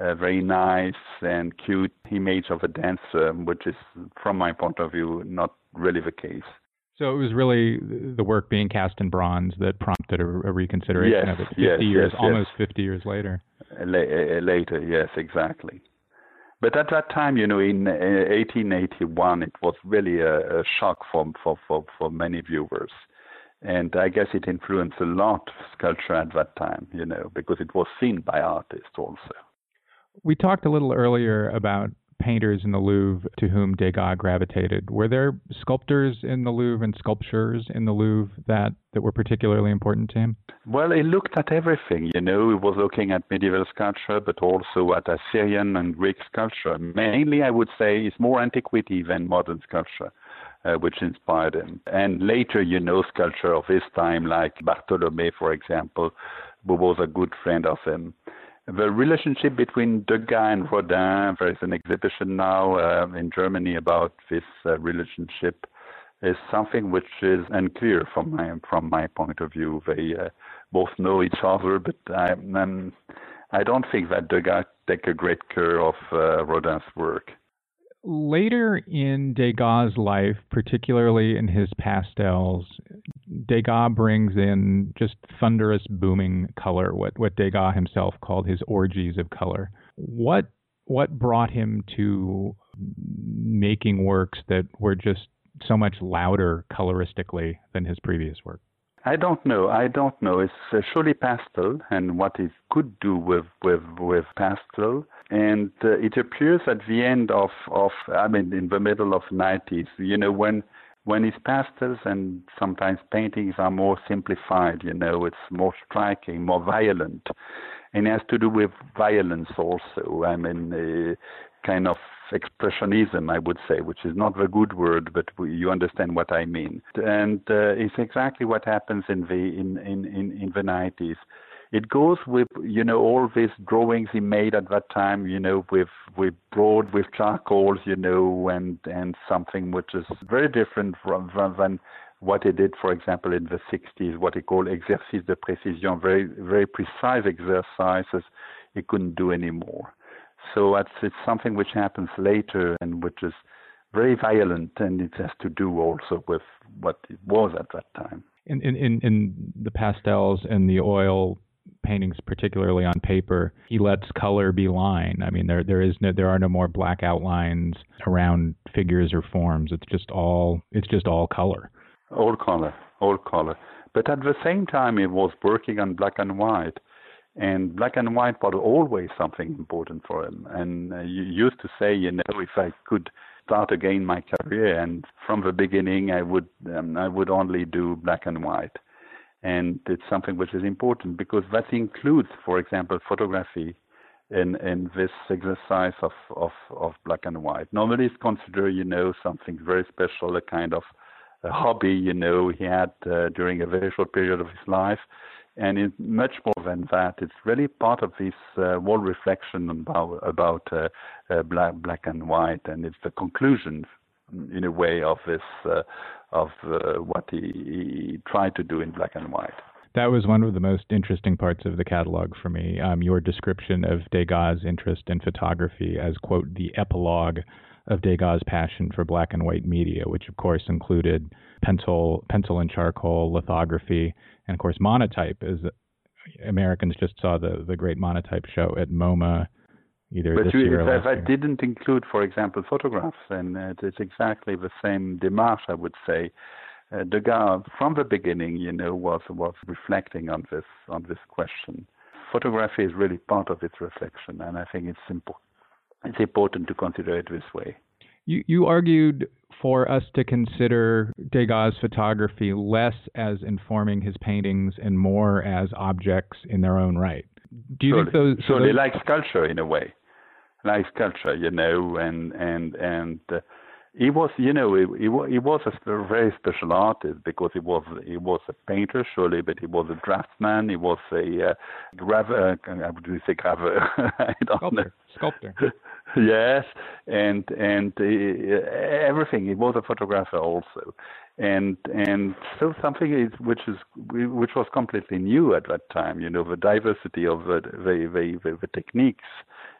[SPEAKER 2] uh, very nice and cute image of a dancer, which is, from my point of view, not really the case.
[SPEAKER 1] So it was really the work being cast in bronze that prompted a, a reconsideration
[SPEAKER 2] yes,
[SPEAKER 1] of it. 50
[SPEAKER 2] yes,
[SPEAKER 1] years,
[SPEAKER 2] yes,
[SPEAKER 1] almost
[SPEAKER 2] yes.
[SPEAKER 1] 50 years later.
[SPEAKER 2] Uh, later, yes, exactly. But at that time, you know, in 1881, uh, it was really a, a shock for, for, for, for many viewers and I guess it influenced a lot of sculpture at that time, you know, because it was seen by artists also.
[SPEAKER 1] We talked a little earlier about painters in the Louvre to whom Degas gravitated. Were there sculptors in the Louvre and sculptures in the Louvre that, that were particularly important to him?
[SPEAKER 2] Well, he looked at everything. You know, he was looking at medieval sculpture, but also at Assyrian and Greek sculpture. Mainly, I would say, it's more antiquity than modern sculpture uh, which inspired him. And later, you know, sculpture of his time, like Bartholomé, for example, who was a good friend of him. The relationship between Degas and Rodin, there is an exhibition now uh, in Germany about this uh, relationship, is something which is unclear from my from my point of view. They uh, both know each other, but I, I'm, I don't think that Degas take a great care of uh, Rodin's work.
[SPEAKER 1] Later in Degas' life, particularly in his pastels, Degas brings in just thunderous, booming color, what, what Degas himself called his orgies of color. What, what brought him to making works that were just so much louder coloristically than his previous work?
[SPEAKER 2] I don't know. I don't know. It's uh, surely pastel, and what it could do with with with pastel. And uh, it appears at the end of of I mean in the middle of 90s. You know when when his pastels and sometimes paintings are more simplified. You know it's more striking, more violent, and it has to do with violence also. I mean. Uh, kind of expressionism, I would say, which is not a good word, but you understand what I mean. And uh, it's exactly what happens in the in in in, in the 90s. It goes with you know all these drawings he made at that time, you know, with with broad with charcoals, you know, and and something which is very different from than what he did, for example, in the 60s, what he called exercice de précision, very very precise exercises he couldn't do anymore. So it's, it's something which happens later and which is very violent, and it has to do also with what it was at that time.
[SPEAKER 1] In in in, in the pastels and the oil paintings, particularly on paper, he lets color be line. I mean, there there is no there are no more black outlines around figures or forms. It's just all it's just all color.
[SPEAKER 2] All color, all color. But at the same time, he was working on black and white. And black and white was always something important for him. And uh, you used to say, you know, if I could start again my career, and from the beginning, I would um, I would only do black and white. And it's something which is important because that includes, for example, photography in in this exercise of of, of black and white. Normally, it's considered, you know, something very special, a kind of a hobby, you know, he had uh, during a very short period of his life and it's much more than that. It's really part of this uh, whole reflection about about uh, uh, black black and white, and it's the conclusion, in a way, of this uh, of uh, what he, he, tried to do in black and white.
[SPEAKER 1] That was one of the most interesting parts of the catalog for me. Um, your description of Degas' interest in photography as quote the epilogue of Degas' passion for black and white media, which of course included pencil, pencil and charcoal lithography, and of course monotype. As Americans just saw the the great monotype show at MoMA either
[SPEAKER 2] but
[SPEAKER 1] this you, year or
[SPEAKER 2] last
[SPEAKER 1] year.
[SPEAKER 2] That didn't include, for example, photographs, and uh, it's exactly the same démarche, I would say. Uh, Degas, from the beginning, you know, was was reflecting on this on this question. Photography is really part of its reflection, and I think it's simple it's important to consider it this way.
[SPEAKER 1] You, you argued for us to consider Degas' photography less as informing his paintings and more as objects in their own right. Do you
[SPEAKER 2] surely,
[SPEAKER 1] think those?
[SPEAKER 2] So
[SPEAKER 1] those...
[SPEAKER 2] like culture in a way, like culture, you know, and and and uh, he was, you know, he, he, he was a very special artist because he was he was a painter, surely, but he was a draftsman. He was a uh, graver. Uh, how would say graver? I don't
[SPEAKER 1] Sculptor.
[SPEAKER 2] know.
[SPEAKER 1] Sculptor.
[SPEAKER 2] yes, and and uh, everything. He was a photographer also, and and so something is which is which was completely new at that time. You know, the diversity of the the, the, the, techniques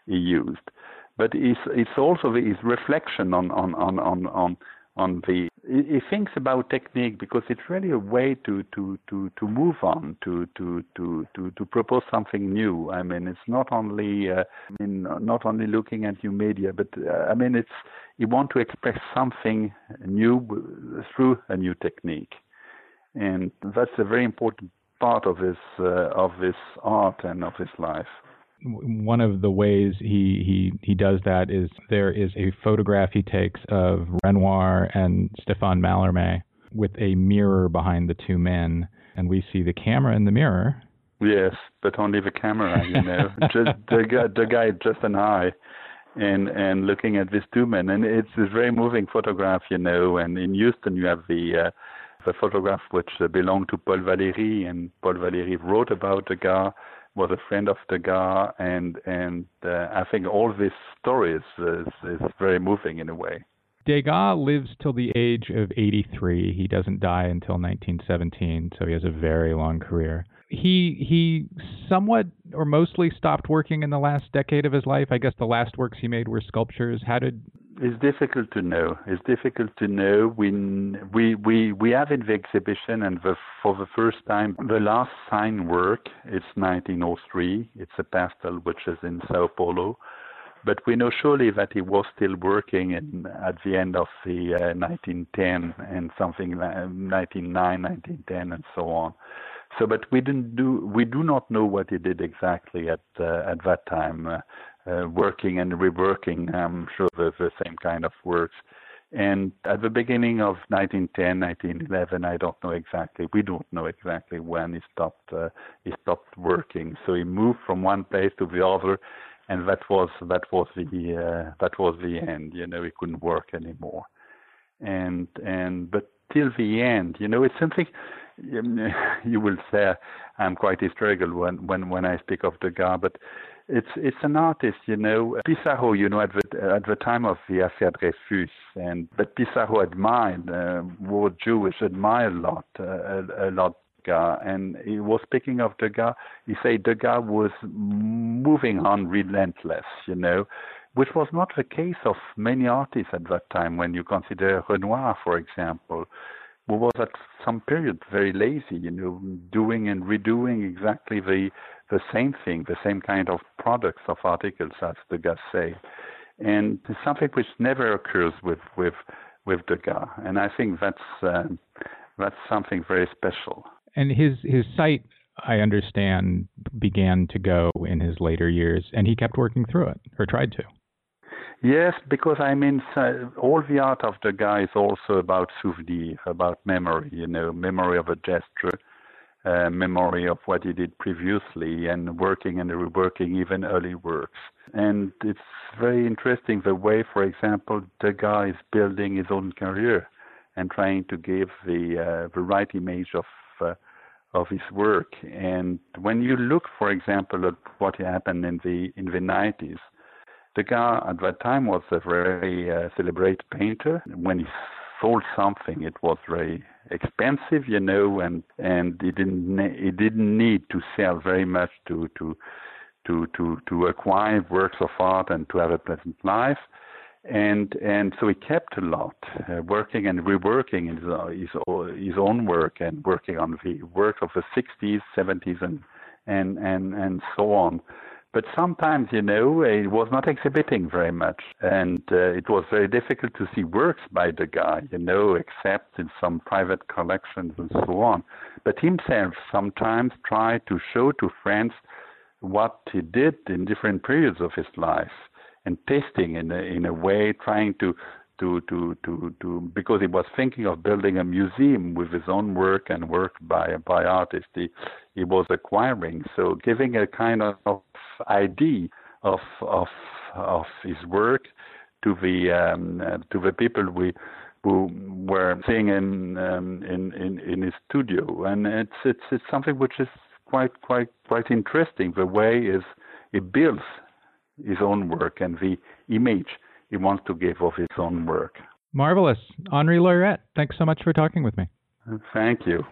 [SPEAKER 2] he used but it's it's also his reflection on on on on on, on the he thinks about technique because it's really a way to to to to move on to to to to to propose something new. I mean it's not only uh, i mean not only looking at new media but uh, i mean it's you want to express something new through a new technique. And that's a very important part of his uh, of his art and of his life
[SPEAKER 1] one of the ways he, he, he does that is there is a photograph he takes of Renoir and Stéphane Mallarmé with a mirror behind the two men, and we see the camera in the mirror.
[SPEAKER 2] Yes, but only the camera, you know. just the guy, the guy, just an eye, and and looking at these two men, and it's a very moving photograph, you know. And in Houston, you have the uh, the photograph which belonged to Paul Valéry, and Paul Valéry wrote about Degas was a friend of Degas, and and uh, I think all these story is, is, is very moving in a way.
[SPEAKER 1] Degas lives till the age of 83. He doesn't die until 1917, so he has a very long career. He he somewhat or mostly stopped working in the last decade of his life. I guess the last works he made were sculptures. How did
[SPEAKER 2] it's difficult to know. It's difficult to know. We we we we have in the exhibition, and the, for the first time, the last signed work. It's 1903. It's a pastel which is in Sao Paulo, but we know surely that he was still working in, at the end of the uh, 1910 and something like 1909, 1910, and so on. So, but we didn't do. We do not know what he did exactly at uh, at that time. Uh, uh, working and reworking, I'm sure the, the same kind of works. And at the beginning of 1910, 1911, I don't know exactly. We don't know exactly when he stopped. Uh, he stopped working. So he moved from one place to the other, and that was that was the uh, that was the end. You know, he couldn't work anymore, and and but till the end, you know, it's something you will say I'm quite historical when when when I speak of Degas, but it's it's an artist, you know. Pissarro, you know, at the at the time of the affaire Dreyfus, and but Pissarro admired, uh, was Jewish, admired a lot, uh, a, a lot Degas, and he was speaking of Degas. He said Degas was moving on relentless, you know, which was not the case of many artists at that time. When you consider Renoir, for example, was at some period very lazy, you know, doing and redoing exactly the the same thing, the same kind of products of articles as Degas say, and something which never occurs with with with Degas, and I think that's uh, that's something very special.
[SPEAKER 1] And his his sight, I understand, began to go in his later years, and he kept working through it, or tried to.
[SPEAKER 2] Yes, because I mean, all the art of Degas is also about souvenir, about memory. You know, memory of a gesture, uh, memory of what he did previously, and working and reworking even early works. And it's very interesting the way, for example, Degas is building his own career and trying to give the uh, the right image of uh, of his work. And when you look, for example, at what happened in the in the 90s, Degas at that time was a very uh, celebrated painter. When he sold something, it was very expensive, you know, and and he didn't he didn't need to sell very much to to to to to acquire works of art and to have a pleasant life and and so he kept a lot, uh, working and reworking his, uh, his his own work and working on the work of the 60s, 70s, and and and and so on. But sometimes, you know, he was not exhibiting very much, and uh, it was very difficult to see works by Degas, you know, except in some private collections and so on. But himself sometimes tried to show to friends what he did in different periods of his life and testing in a, in a way, trying to to to to to because he was thinking of building a museum with his own work and work by by artists he he was acquiring. So giving a kind of idea of of of his work to the um, to the people we who were seeing in, um, in in in his studio. And it's it's it's something which is quite quite quite interesting the way is he builds his own work and the image he wants to give of his own work.
[SPEAKER 1] Marvelous. Henri Loyrette, thanks so much for talking with me.
[SPEAKER 2] Thank you.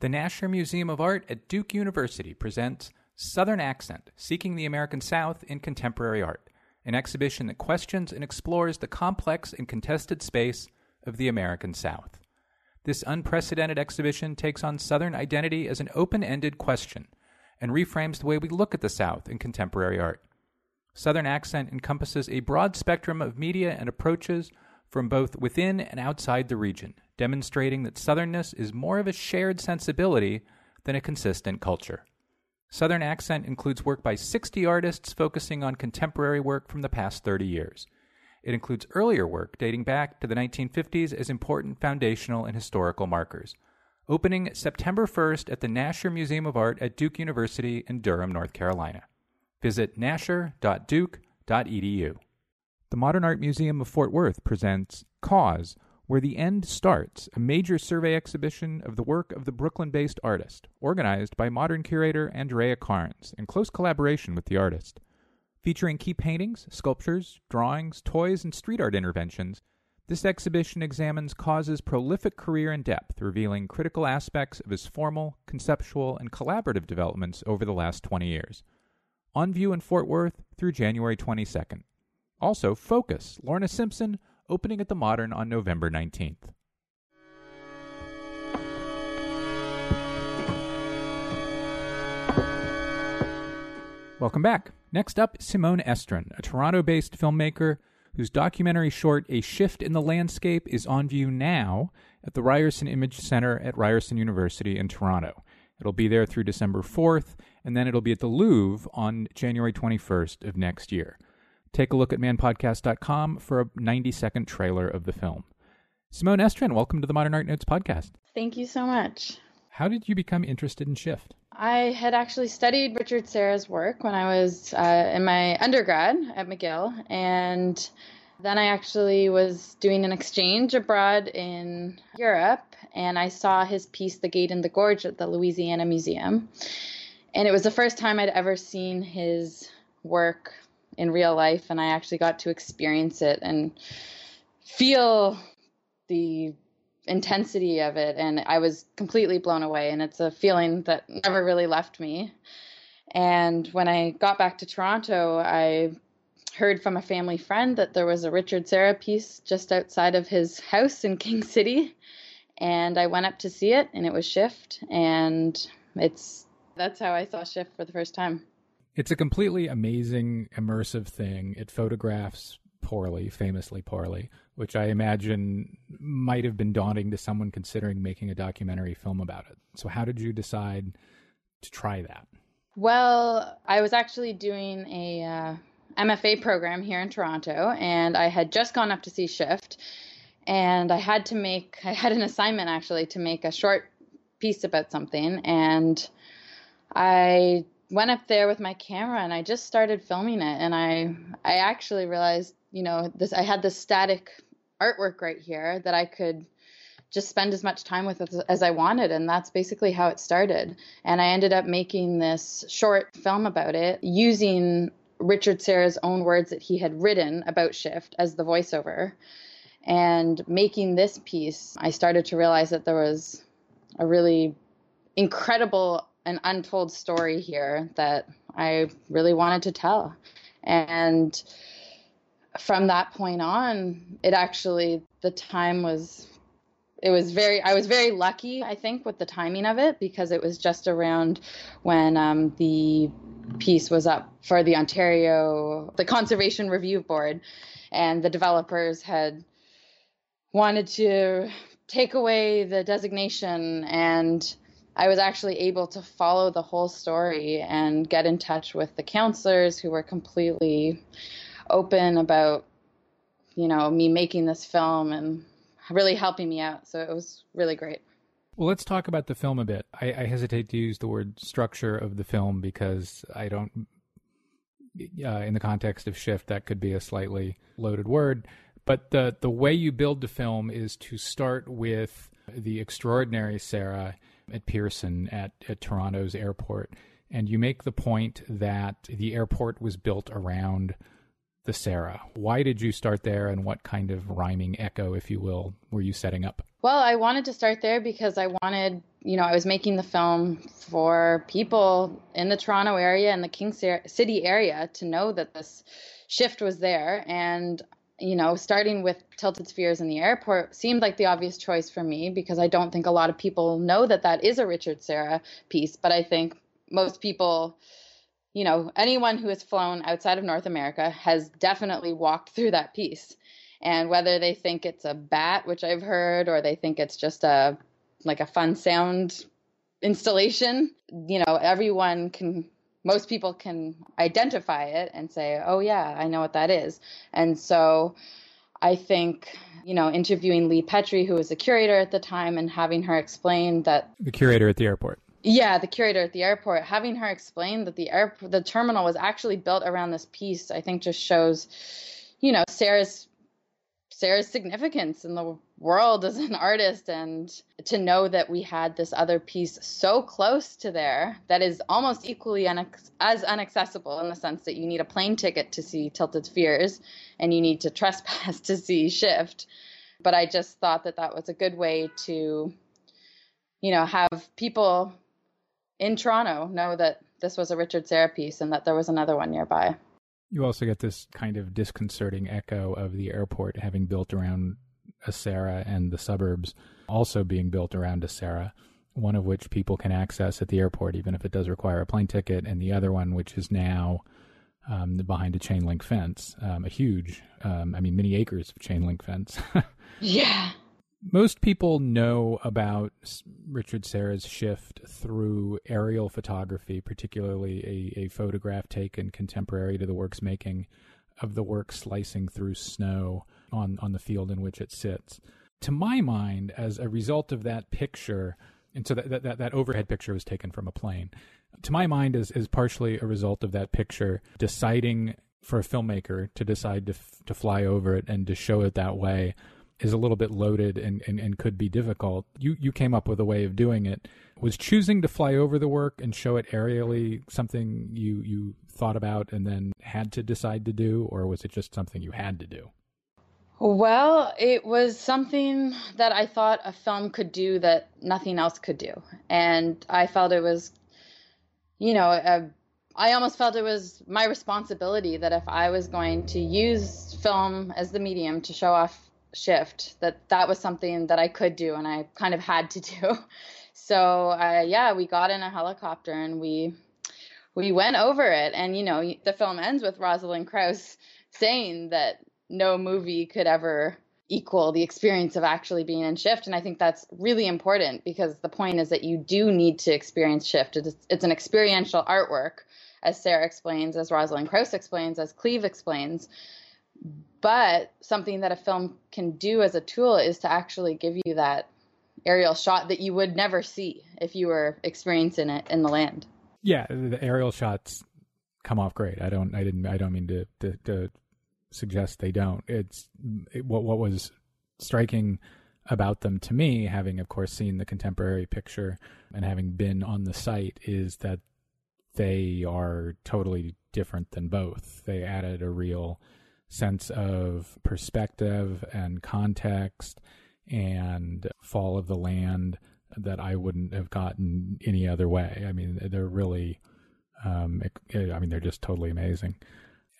[SPEAKER 1] The Nasher Museum of Art at Duke University presents Southern Accent Seeking the American South in Contemporary Art, an exhibition that questions and explores the complex and contested space of the American South. This unprecedented exhibition takes on Southern identity as an open ended question and reframes the way we look at the South in contemporary art. Southern Accent encompasses a broad spectrum of media and approaches from both within and outside the region, demonstrating that Southernness is more of a shared sensibility than a consistent culture. Southern Accent includes work by 60 artists focusing on contemporary work from the past 30 years. It includes earlier work dating back to the 1950s as important foundational and historical markers. Opening September 1st at the Nasher Museum of Art at Duke University in Durham, North Carolina. Visit nasher.duke.edu. The Modern Art Museum of Fort Worth presents KAWS, Where the End Starts, a major survey exhibition of the work of the Brooklyn based artist, organized by modern curator Andrea Karnes in close collaboration with the artist. Featuring key paintings, sculptures, drawings, toys, and street art interventions, this exhibition examines KAWS's prolific career in depth, revealing critical aspects of his formal, conceptual, and collaborative developments over the last 20 years. On view in Fort Worth through January 22nd. Also, Focus, Lorna Simpson, opening at the Modern on November 19th. Welcome back. Next up, Simone Estrin, a Toronto based filmmaker whose documentary short A Shift in the Landscape is on view now at the Ryerson Image Center at Ryerson University in Toronto. It'll be there through December 4th, and then it'll be at the Louvre on January 21st of next year. Take a look at manpodcast.com for a 90 second trailer of the film. Simone Estrin, welcome to the Modern Art Notes podcast.
[SPEAKER 4] Thank you so much.
[SPEAKER 1] How did you become interested in Shift?
[SPEAKER 4] I had actually studied Richard Serra's work when I was uh, in my undergrad at McGill, and then I actually was doing an exchange abroad in Europe, and I saw his piece, The Gate in the Gorge, at the Louisiana Museum. And it was the first time I'd ever seen his work in real life, and I actually got to experience it and feel the intensity of it and I was completely blown away and it's a feeling that never really left me. And when I got back to Toronto, I heard from a family friend that there was a Richard Serra piece just outside of his house in King City and I went up to see it and it was Shift and it's that's how I saw Shift for the first time.
[SPEAKER 1] It's a completely amazing immersive thing. It photographs poorly, famously poorly, which I imagine might have been daunting to someone considering making a documentary film about it. So, how did you decide to try that?
[SPEAKER 4] Well, I was actually doing a uh, MFA program here in Toronto, and I had just gone up to see Shift, and I had to make I had an assignment actually to make a short piece about something, and I went up there with my camera and I just started filming it and I I actually realized you know this i had this static artwork right here that i could just spend as much time with as, i wanted and that's basically how it started. And i ended up making this short film about it using richard serra's own words that he had written about shift as the voiceover. And making this piece i started to realize that there was a really incredible and untold story here that i really wanted to tell. And from that point on, it actually the time was it was very I was very lucky I think with the timing of it because it was just around when um, the piece was up for the Ontario the Conservation Review Board and the developers had wanted to take away the designation and I was actually able to follow the whole story and get in touch with the counselors who were completely open about you know me making this film and really helping me out. So it was really great.
[SPEAKER 1] Well let's talk about the film a bit. I, I hesitate to use the word structure of the film because i don't uh, in the context of shift that could be a slightly loaded word. But the the way you build the film is to start with the extraordinary Serra at Pearson at, at Toronto's airport. And you make the point that the airport was built around the Serra. Why did you start there, and what kind of rhyming echo, if you will, were you setting up?
[SPEAKER 4] Well, I wanted to start there because I wanted, you know, I was making the film for people in the Toronto area and the King City area to know that this shift was there. And, you know, starting with Tilted Spheres in the airport seemed like the obvious choice for me because I don't think a lot of people know that that is a Richard Serra piece, but I think most people you know, anyone who has flown outside of North America has definitely walked through that piece. And whether they think it's a bat, which I've heard, or they think it's just a like a fun sound installation, you know, everyone can most people can identify it and say, "Oh yeah, I know what that is." And so I think, you know, interviewing Lee Petrie, who was a curator at the time, and having her explain that
[SPEAKER 1] the curator at the airport
[SPEAKER 4] yeah, the curator at the airport, having her explain that the air the terminal was actually built around this piece, I think just shows, you know, Sarah's Serra's significance in the world as an artist and to know that we had this other piece so close to there that is almost equally unac- as inaccessible in the sense that you need a plane ticket to see Tilted Spheres and you need to trespass to see Shift. But I just thought that that was a good way to, you know, have people in Toronto know that this was a Richard Serra piece and that there was another one nearby.
[SPEAKER 1] You also get this kind of disconcerting echo of the airport having built around a Serra and the suburbs also being built around a Serra, one of which people can access at the airport, even if it does require a plane ticket, and the other one, which is now um, behind a chain link fence, um, a huge, um, I mean, many acres of chain link fence.
[SPEAKER 4] yeah
[SPEAKER 1] most people know about Richard Serra's shift through aerial photography, particularly a, a, photograph taken contemporary to the work's making of the work slicing through snow on, on the field in which it sits. to my mind, as a result of that picture, and so that, that, that overhead picture was taken from a plane. To my mind, is, is partially a result of that picture deciding for a filmmaker to decide to, f- to fly over it and to show it that way is a little bit loaded and, and, and could be difficult. You you came up with a way of doing it. Was choosing to fly over the work and show it aerially something you you thought about and then had to decide to do, or was it just something you had to do?
[SPEAKER 4] Well, it was something that I thought a film could do that nothing else could do. And I felt it was, you know, a, I almost felt it was my responsibility that if I was going to use film as the medium to show off shift that that was something that I could do and I kind of had to do. So uh, yeah, we got in a helicopter and we we went over it. And you know, the film ends with Rosalind Krauss saying that no movie could ever equal the experience of actually being in shift and i think that's really important because the point is that you do need to experience shift it's, it's an experiential artwork as Serra explains as rosalind krauss explains as cleve explains but something that a film can do as a tool is to actually give you that aerial shot that you would never see if you were experiencing it in the land.
[SPEAKER 1] Yeah, the aerial shots come off great. I don't, I didn't, I don't mean to to, to suggest they don't. It's it, what what was striking about them to me, having of course seen the contemporary picture and having been on the site, is that they are totally different than both. They added a real sense of perspective and context and fall of the land that I wouldn't have gotten any other way. I mean, they're really, um, I mean, they're just totally amazing.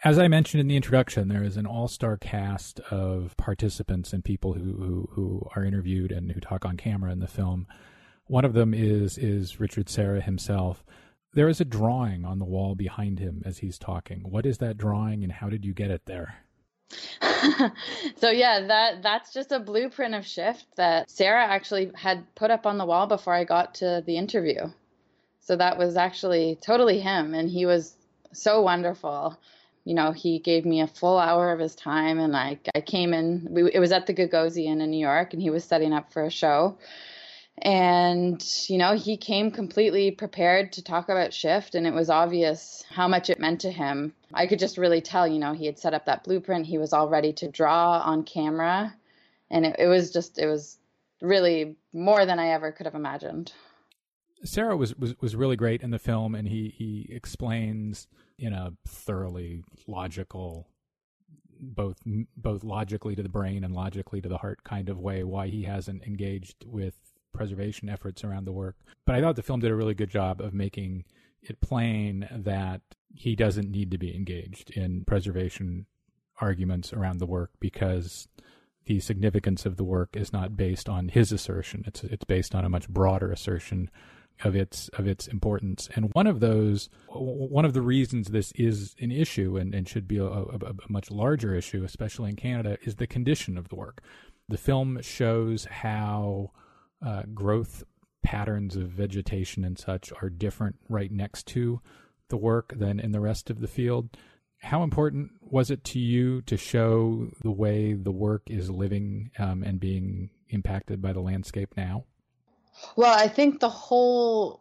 [SPEAKER 1] As I mentioned in the introduction, there is an all-star cast of participants and people who, who, who are interviewed and who talk on camera in the film. One of them is is Richard Serra himself. There is a drawing on the wall behind him as he's talking. What is that drawing, and how did you get it there?
[SPEAKER 4] so yeah, that that's just a blueprint of shift that Serra actually had put up on the wall before I got to the interview. So that was actually totally him and he was so wonderful. You know, he gave me a full hour of his time and I I came in we, it was at the Gagosian in New York and he was setting up for a show and, you know, he came completely prepared to talk about shift, and it was obvious how much it meant to him. I could just really tell, you know, he had set up that blueprint. He was all ready to draw on camera. And it, it was just, it was really more than I ever could have imagined.
[SPEAKER 1] Serra was, was, was really great in the film, and he, he explains in a thoroughly logical both both logically to the brain and logically to the heart kind of way why he hasn't engaged with preservation efforts around the work. But I thought the film did a really good job of making it plain that he doesn't need to be engaged in preservation arguments around the work because the significance of the work is not based on his assertion. It's it's based on a much broader assertion of its of its importance. And one of those, one of the reasons this is an issue and, and should be a, a, a much larger issue, especially in Canada, is the condition of the work. The film shows how uh, growth patterns of vegetation and such are different right next to the work than in the rest of the field. How important was it to you to show the way the work is living um, and being impacted by the landscape now?
[SPEAKER 4] Well, I think the whole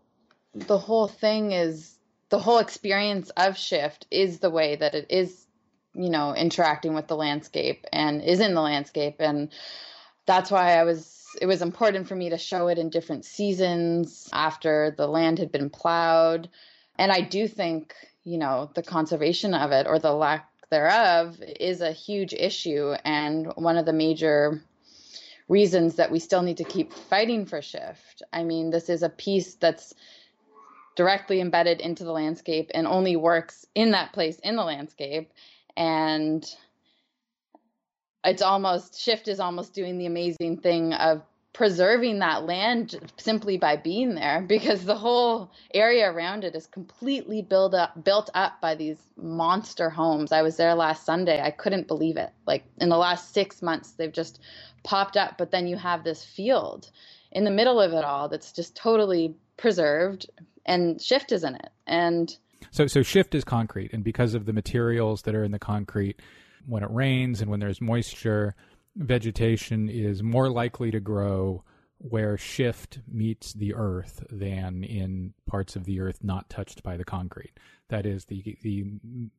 [SPEAKER 4] the whole thing is the whole experience of shift is the way that it is, you know, interacting with the landscape and is in the landscape and that's why I was it was important for me to show it in different seasons after the land had been plowed. And I do think, you know, the conservation of it or the lack thereof is a huge issue and one of the major reasons that we still need to keep fighting for shift. I mean, this is a piece that's directly embedded into the landscape and only works in that place in the landscape. And it's almost shift is almost doing the amazing thing of preserving that land simply by being there because the whole area around it is completely built up built up by these monster homes. I was there last Sunday. I couldn't believe it. Like in the last 6 months they've just popped up but then you have this field in the middle of it all that's just totally preserved and shift is in it. And
[SPEAKER 1] so so shift is concrete and because of the materials that are in the concrete when it rains and when there's moisture, vegetation is more likely to grow where shift meets the earth than in parts of the earth not touched by the concrete. That is, the the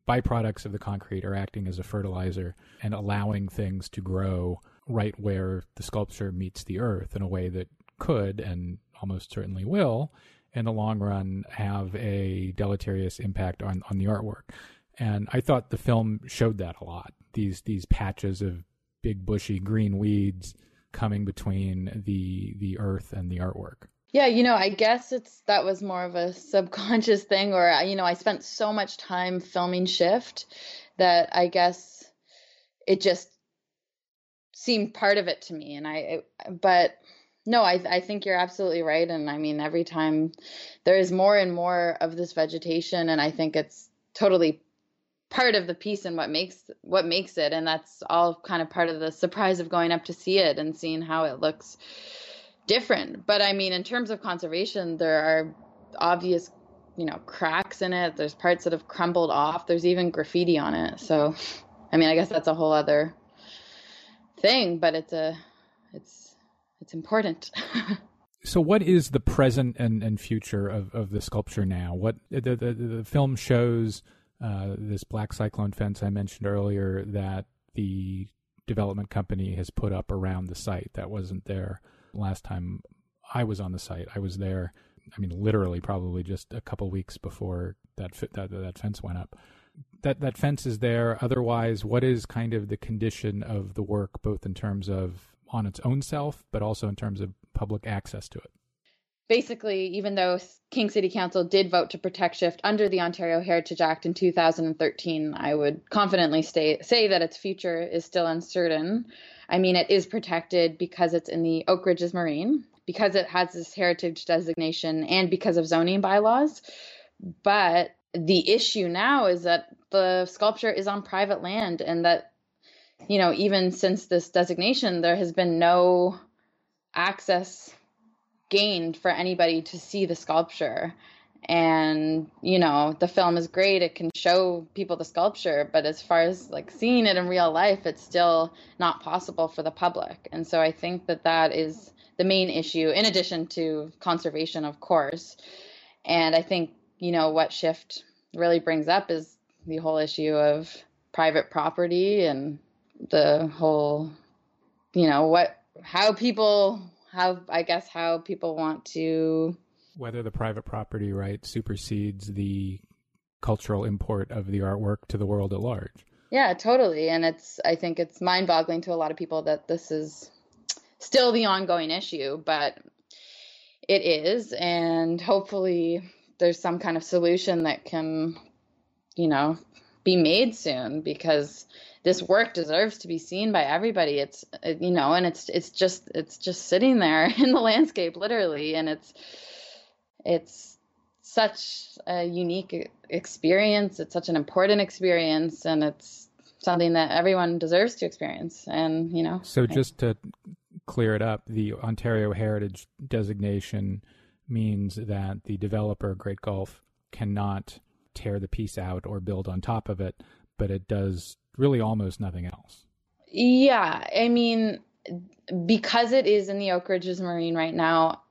[SPEAKER 1] byproducts of the concrete are acting as a fertilizer and allowing things to grow right where the sculpture meets the earth in a way that could and almost certainly will, in the long run, have a deleterious impact on, on the artwork. And I thought the film showed that a lot. These these patches of big bushy green weeds coming between the the earth and the artwork.
[SPEAKER 4] Yeah, you know, I guess it's that was more of a subconscious thing, or you know, I spent so much time filming Shift that I guess it just seemed part of it to me, and I, but no, I I think you're absolutely right, and I mean, every time there is more and more of this vegetation, and I think it's totally part of the piece and what makes what makes it. And that's all kind of part of the surprise of going up to see it and seeing how it looks different. But i mean in terms of conservation there are obvious you know cracks in it. There's parts that have crumbled off. There's even graffiti on it. So i mean i guess that's a whole other thing but it's a it's it's important.
[SPEAKER 1] So what is the present and, and future of, of the sculpture now? What the, the, the film shows uh, this black cyclone fence I mentioned earlier that the development company has put up around the site that wasn't there last time I was on the site. I was there. I mean, literally, probably just a couple weeks before that that that fence went up. That that fence is there. Otherwise, what is kind of the condition of the work, both in terms of on its own self, but also in terms of public access to it?
[SPEAKER 4] Basically, even though King City Council did vote to protect Shift under the Ontario Heritage Act in 2013, I would confidently stay, say that its future is still uncertain. I mean, it is protected because it's in the Oak Ridges Moraine, because it has this heritage designation, and because of zoning bylaws. But the issue now is that the sculpture is on private land, and that, you know, even since this designation, there has been no access gained for anybody to see the sculpture. And you know the film is great. It can show people the sculpture but as far as like seeing it in real life it's still not possible for the public. And so i think that that is the main issue in addition to conservation of course. And i think you know what shift really brings up is the whole issue of private property and the whole you know what how people how I guess how people want to
[SPEAKER 1] whether the private property right supersedes the cultural import of the artwork to the world at large.
[SPEAKER 4] Yeah, totally. And it's I think it's mind-boggling to a lot of people that this is still the ongoing issue, but it is and hopefully there's some kind of solution that can you know be made soon because this work deserves to be seen by everybody. It's you know and it's it's just it's just sitting there in the landscape literally. And it's it's such a unique experience. It's such an important experience. And it's something that everyone deserves to experience. And you know
[SPEAKER 1] so just to clear it up the ontario heritage designation means that the developer great gulf cannot tear the piece out or build on top of it but it does really almost nothing else.
[SPEAKER 4] Yeah, I mean, because it is in the Oak Ridges Moraine right now,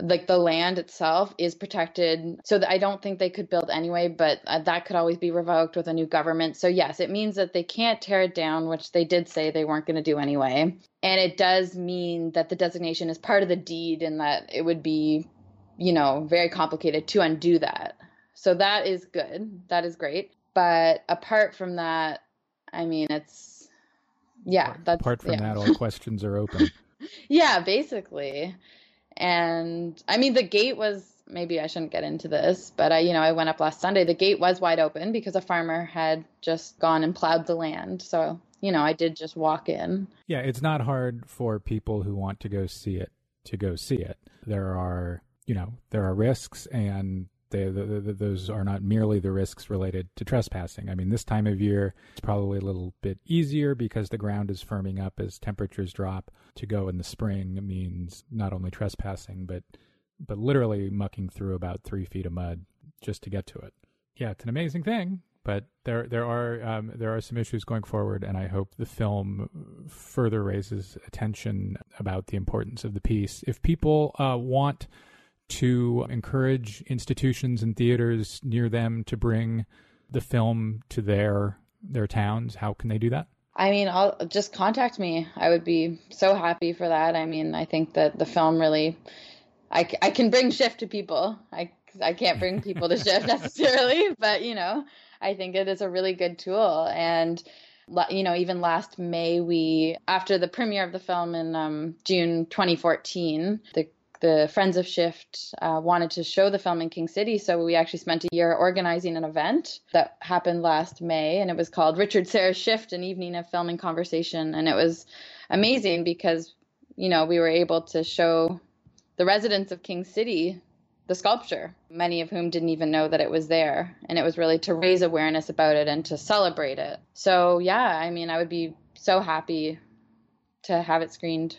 [SPEAKER 4] like the land itself is protected. So I don't think they could build anyway, but uh, that could always be revoked with a new government. So yes, it means that they can't tear it down, which they did say they weren't going to do anyway. And it does mean that the designation is part of the deed and that it would be, you know, very complicated to undo that. So that is good. That is great. But apart from that, I mean, it's yeah. That's
[SPEAKER 1] apart from
[SPEAKER 4] yeah.
[SPEAKER 1] that, all questions are open.
[SPEAKER 4] yeah, basically. And I mean, the gate was maybe I shouldn't get into this, but I, you know, I went up last Sunday. The gate was wide open because a farmer had just gone and plowed the land. So, you know, I did just walk in.
[SPEAKER 1] Yeah, it's not hard for people who want to go see it to go see it. There are, you know, there are risks and they, the, the, those are not merely the risks related to trespassing. I mean, this time of year, it's probably a little bit easier because the ground is firming up as temperatures drop. To go in the spring means not only trespassing, but but literally mucking through about three feet of mud just to get to it. Yeah, it's an amazing thing, but there there are um, there are some issues going forward, and I hope the film further raises attention about the importance of the piece. If people uh, want to encourage institutions and theaters near them to bring the film to their their towns, how can they do that?
[SPEAKER 4] I mean, I'll just contact me. I would be so happy for that. I mean, I think that the film really, I, I can bring shift to people. I, I can't bring people to shift necessarily, but you know, I think it is a really good tool. And, you know, even last May, we, after the premiere of the film in um, June 2014, the the Friends of Shift uh, wanted to show the film in King City, so we actually spent a year organizing an event that happened last May, and it was called Richard Serra's Shift, an evening of film and conversation, and it was amazing because you know we were able to show the residents of King City the sculpture, many of whom didn't even know that it was there, and it was really to raise awareness about it and to celebrate it. So yeah, I mean, I would be so happy to have it screened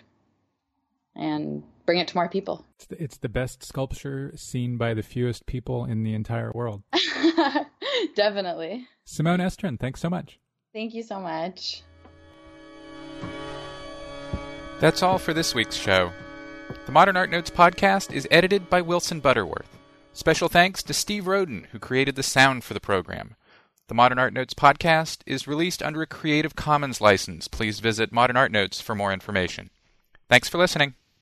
[SPEAKER 4] and bring it to more people.
[SPEAKER 1] It's the, it's the best sculpture seen by the fewest people in the entire world.
[SPEAKER 4] Definitely.
[SPEAKER 1] Simone Estrin, thanks so much.
[SPEAKER 4] Thank you so much.
[SPEAKER 3] That's all for this week's show. The Modern Art Notes podcast is edited by Wilson Butterworth. Special thanks to Steve Roden, who created the sound for the program. The Modern Art Notes podcast is released under a Creative Commons license. Please visit Modern Art Notes for more information. Thanks for listening.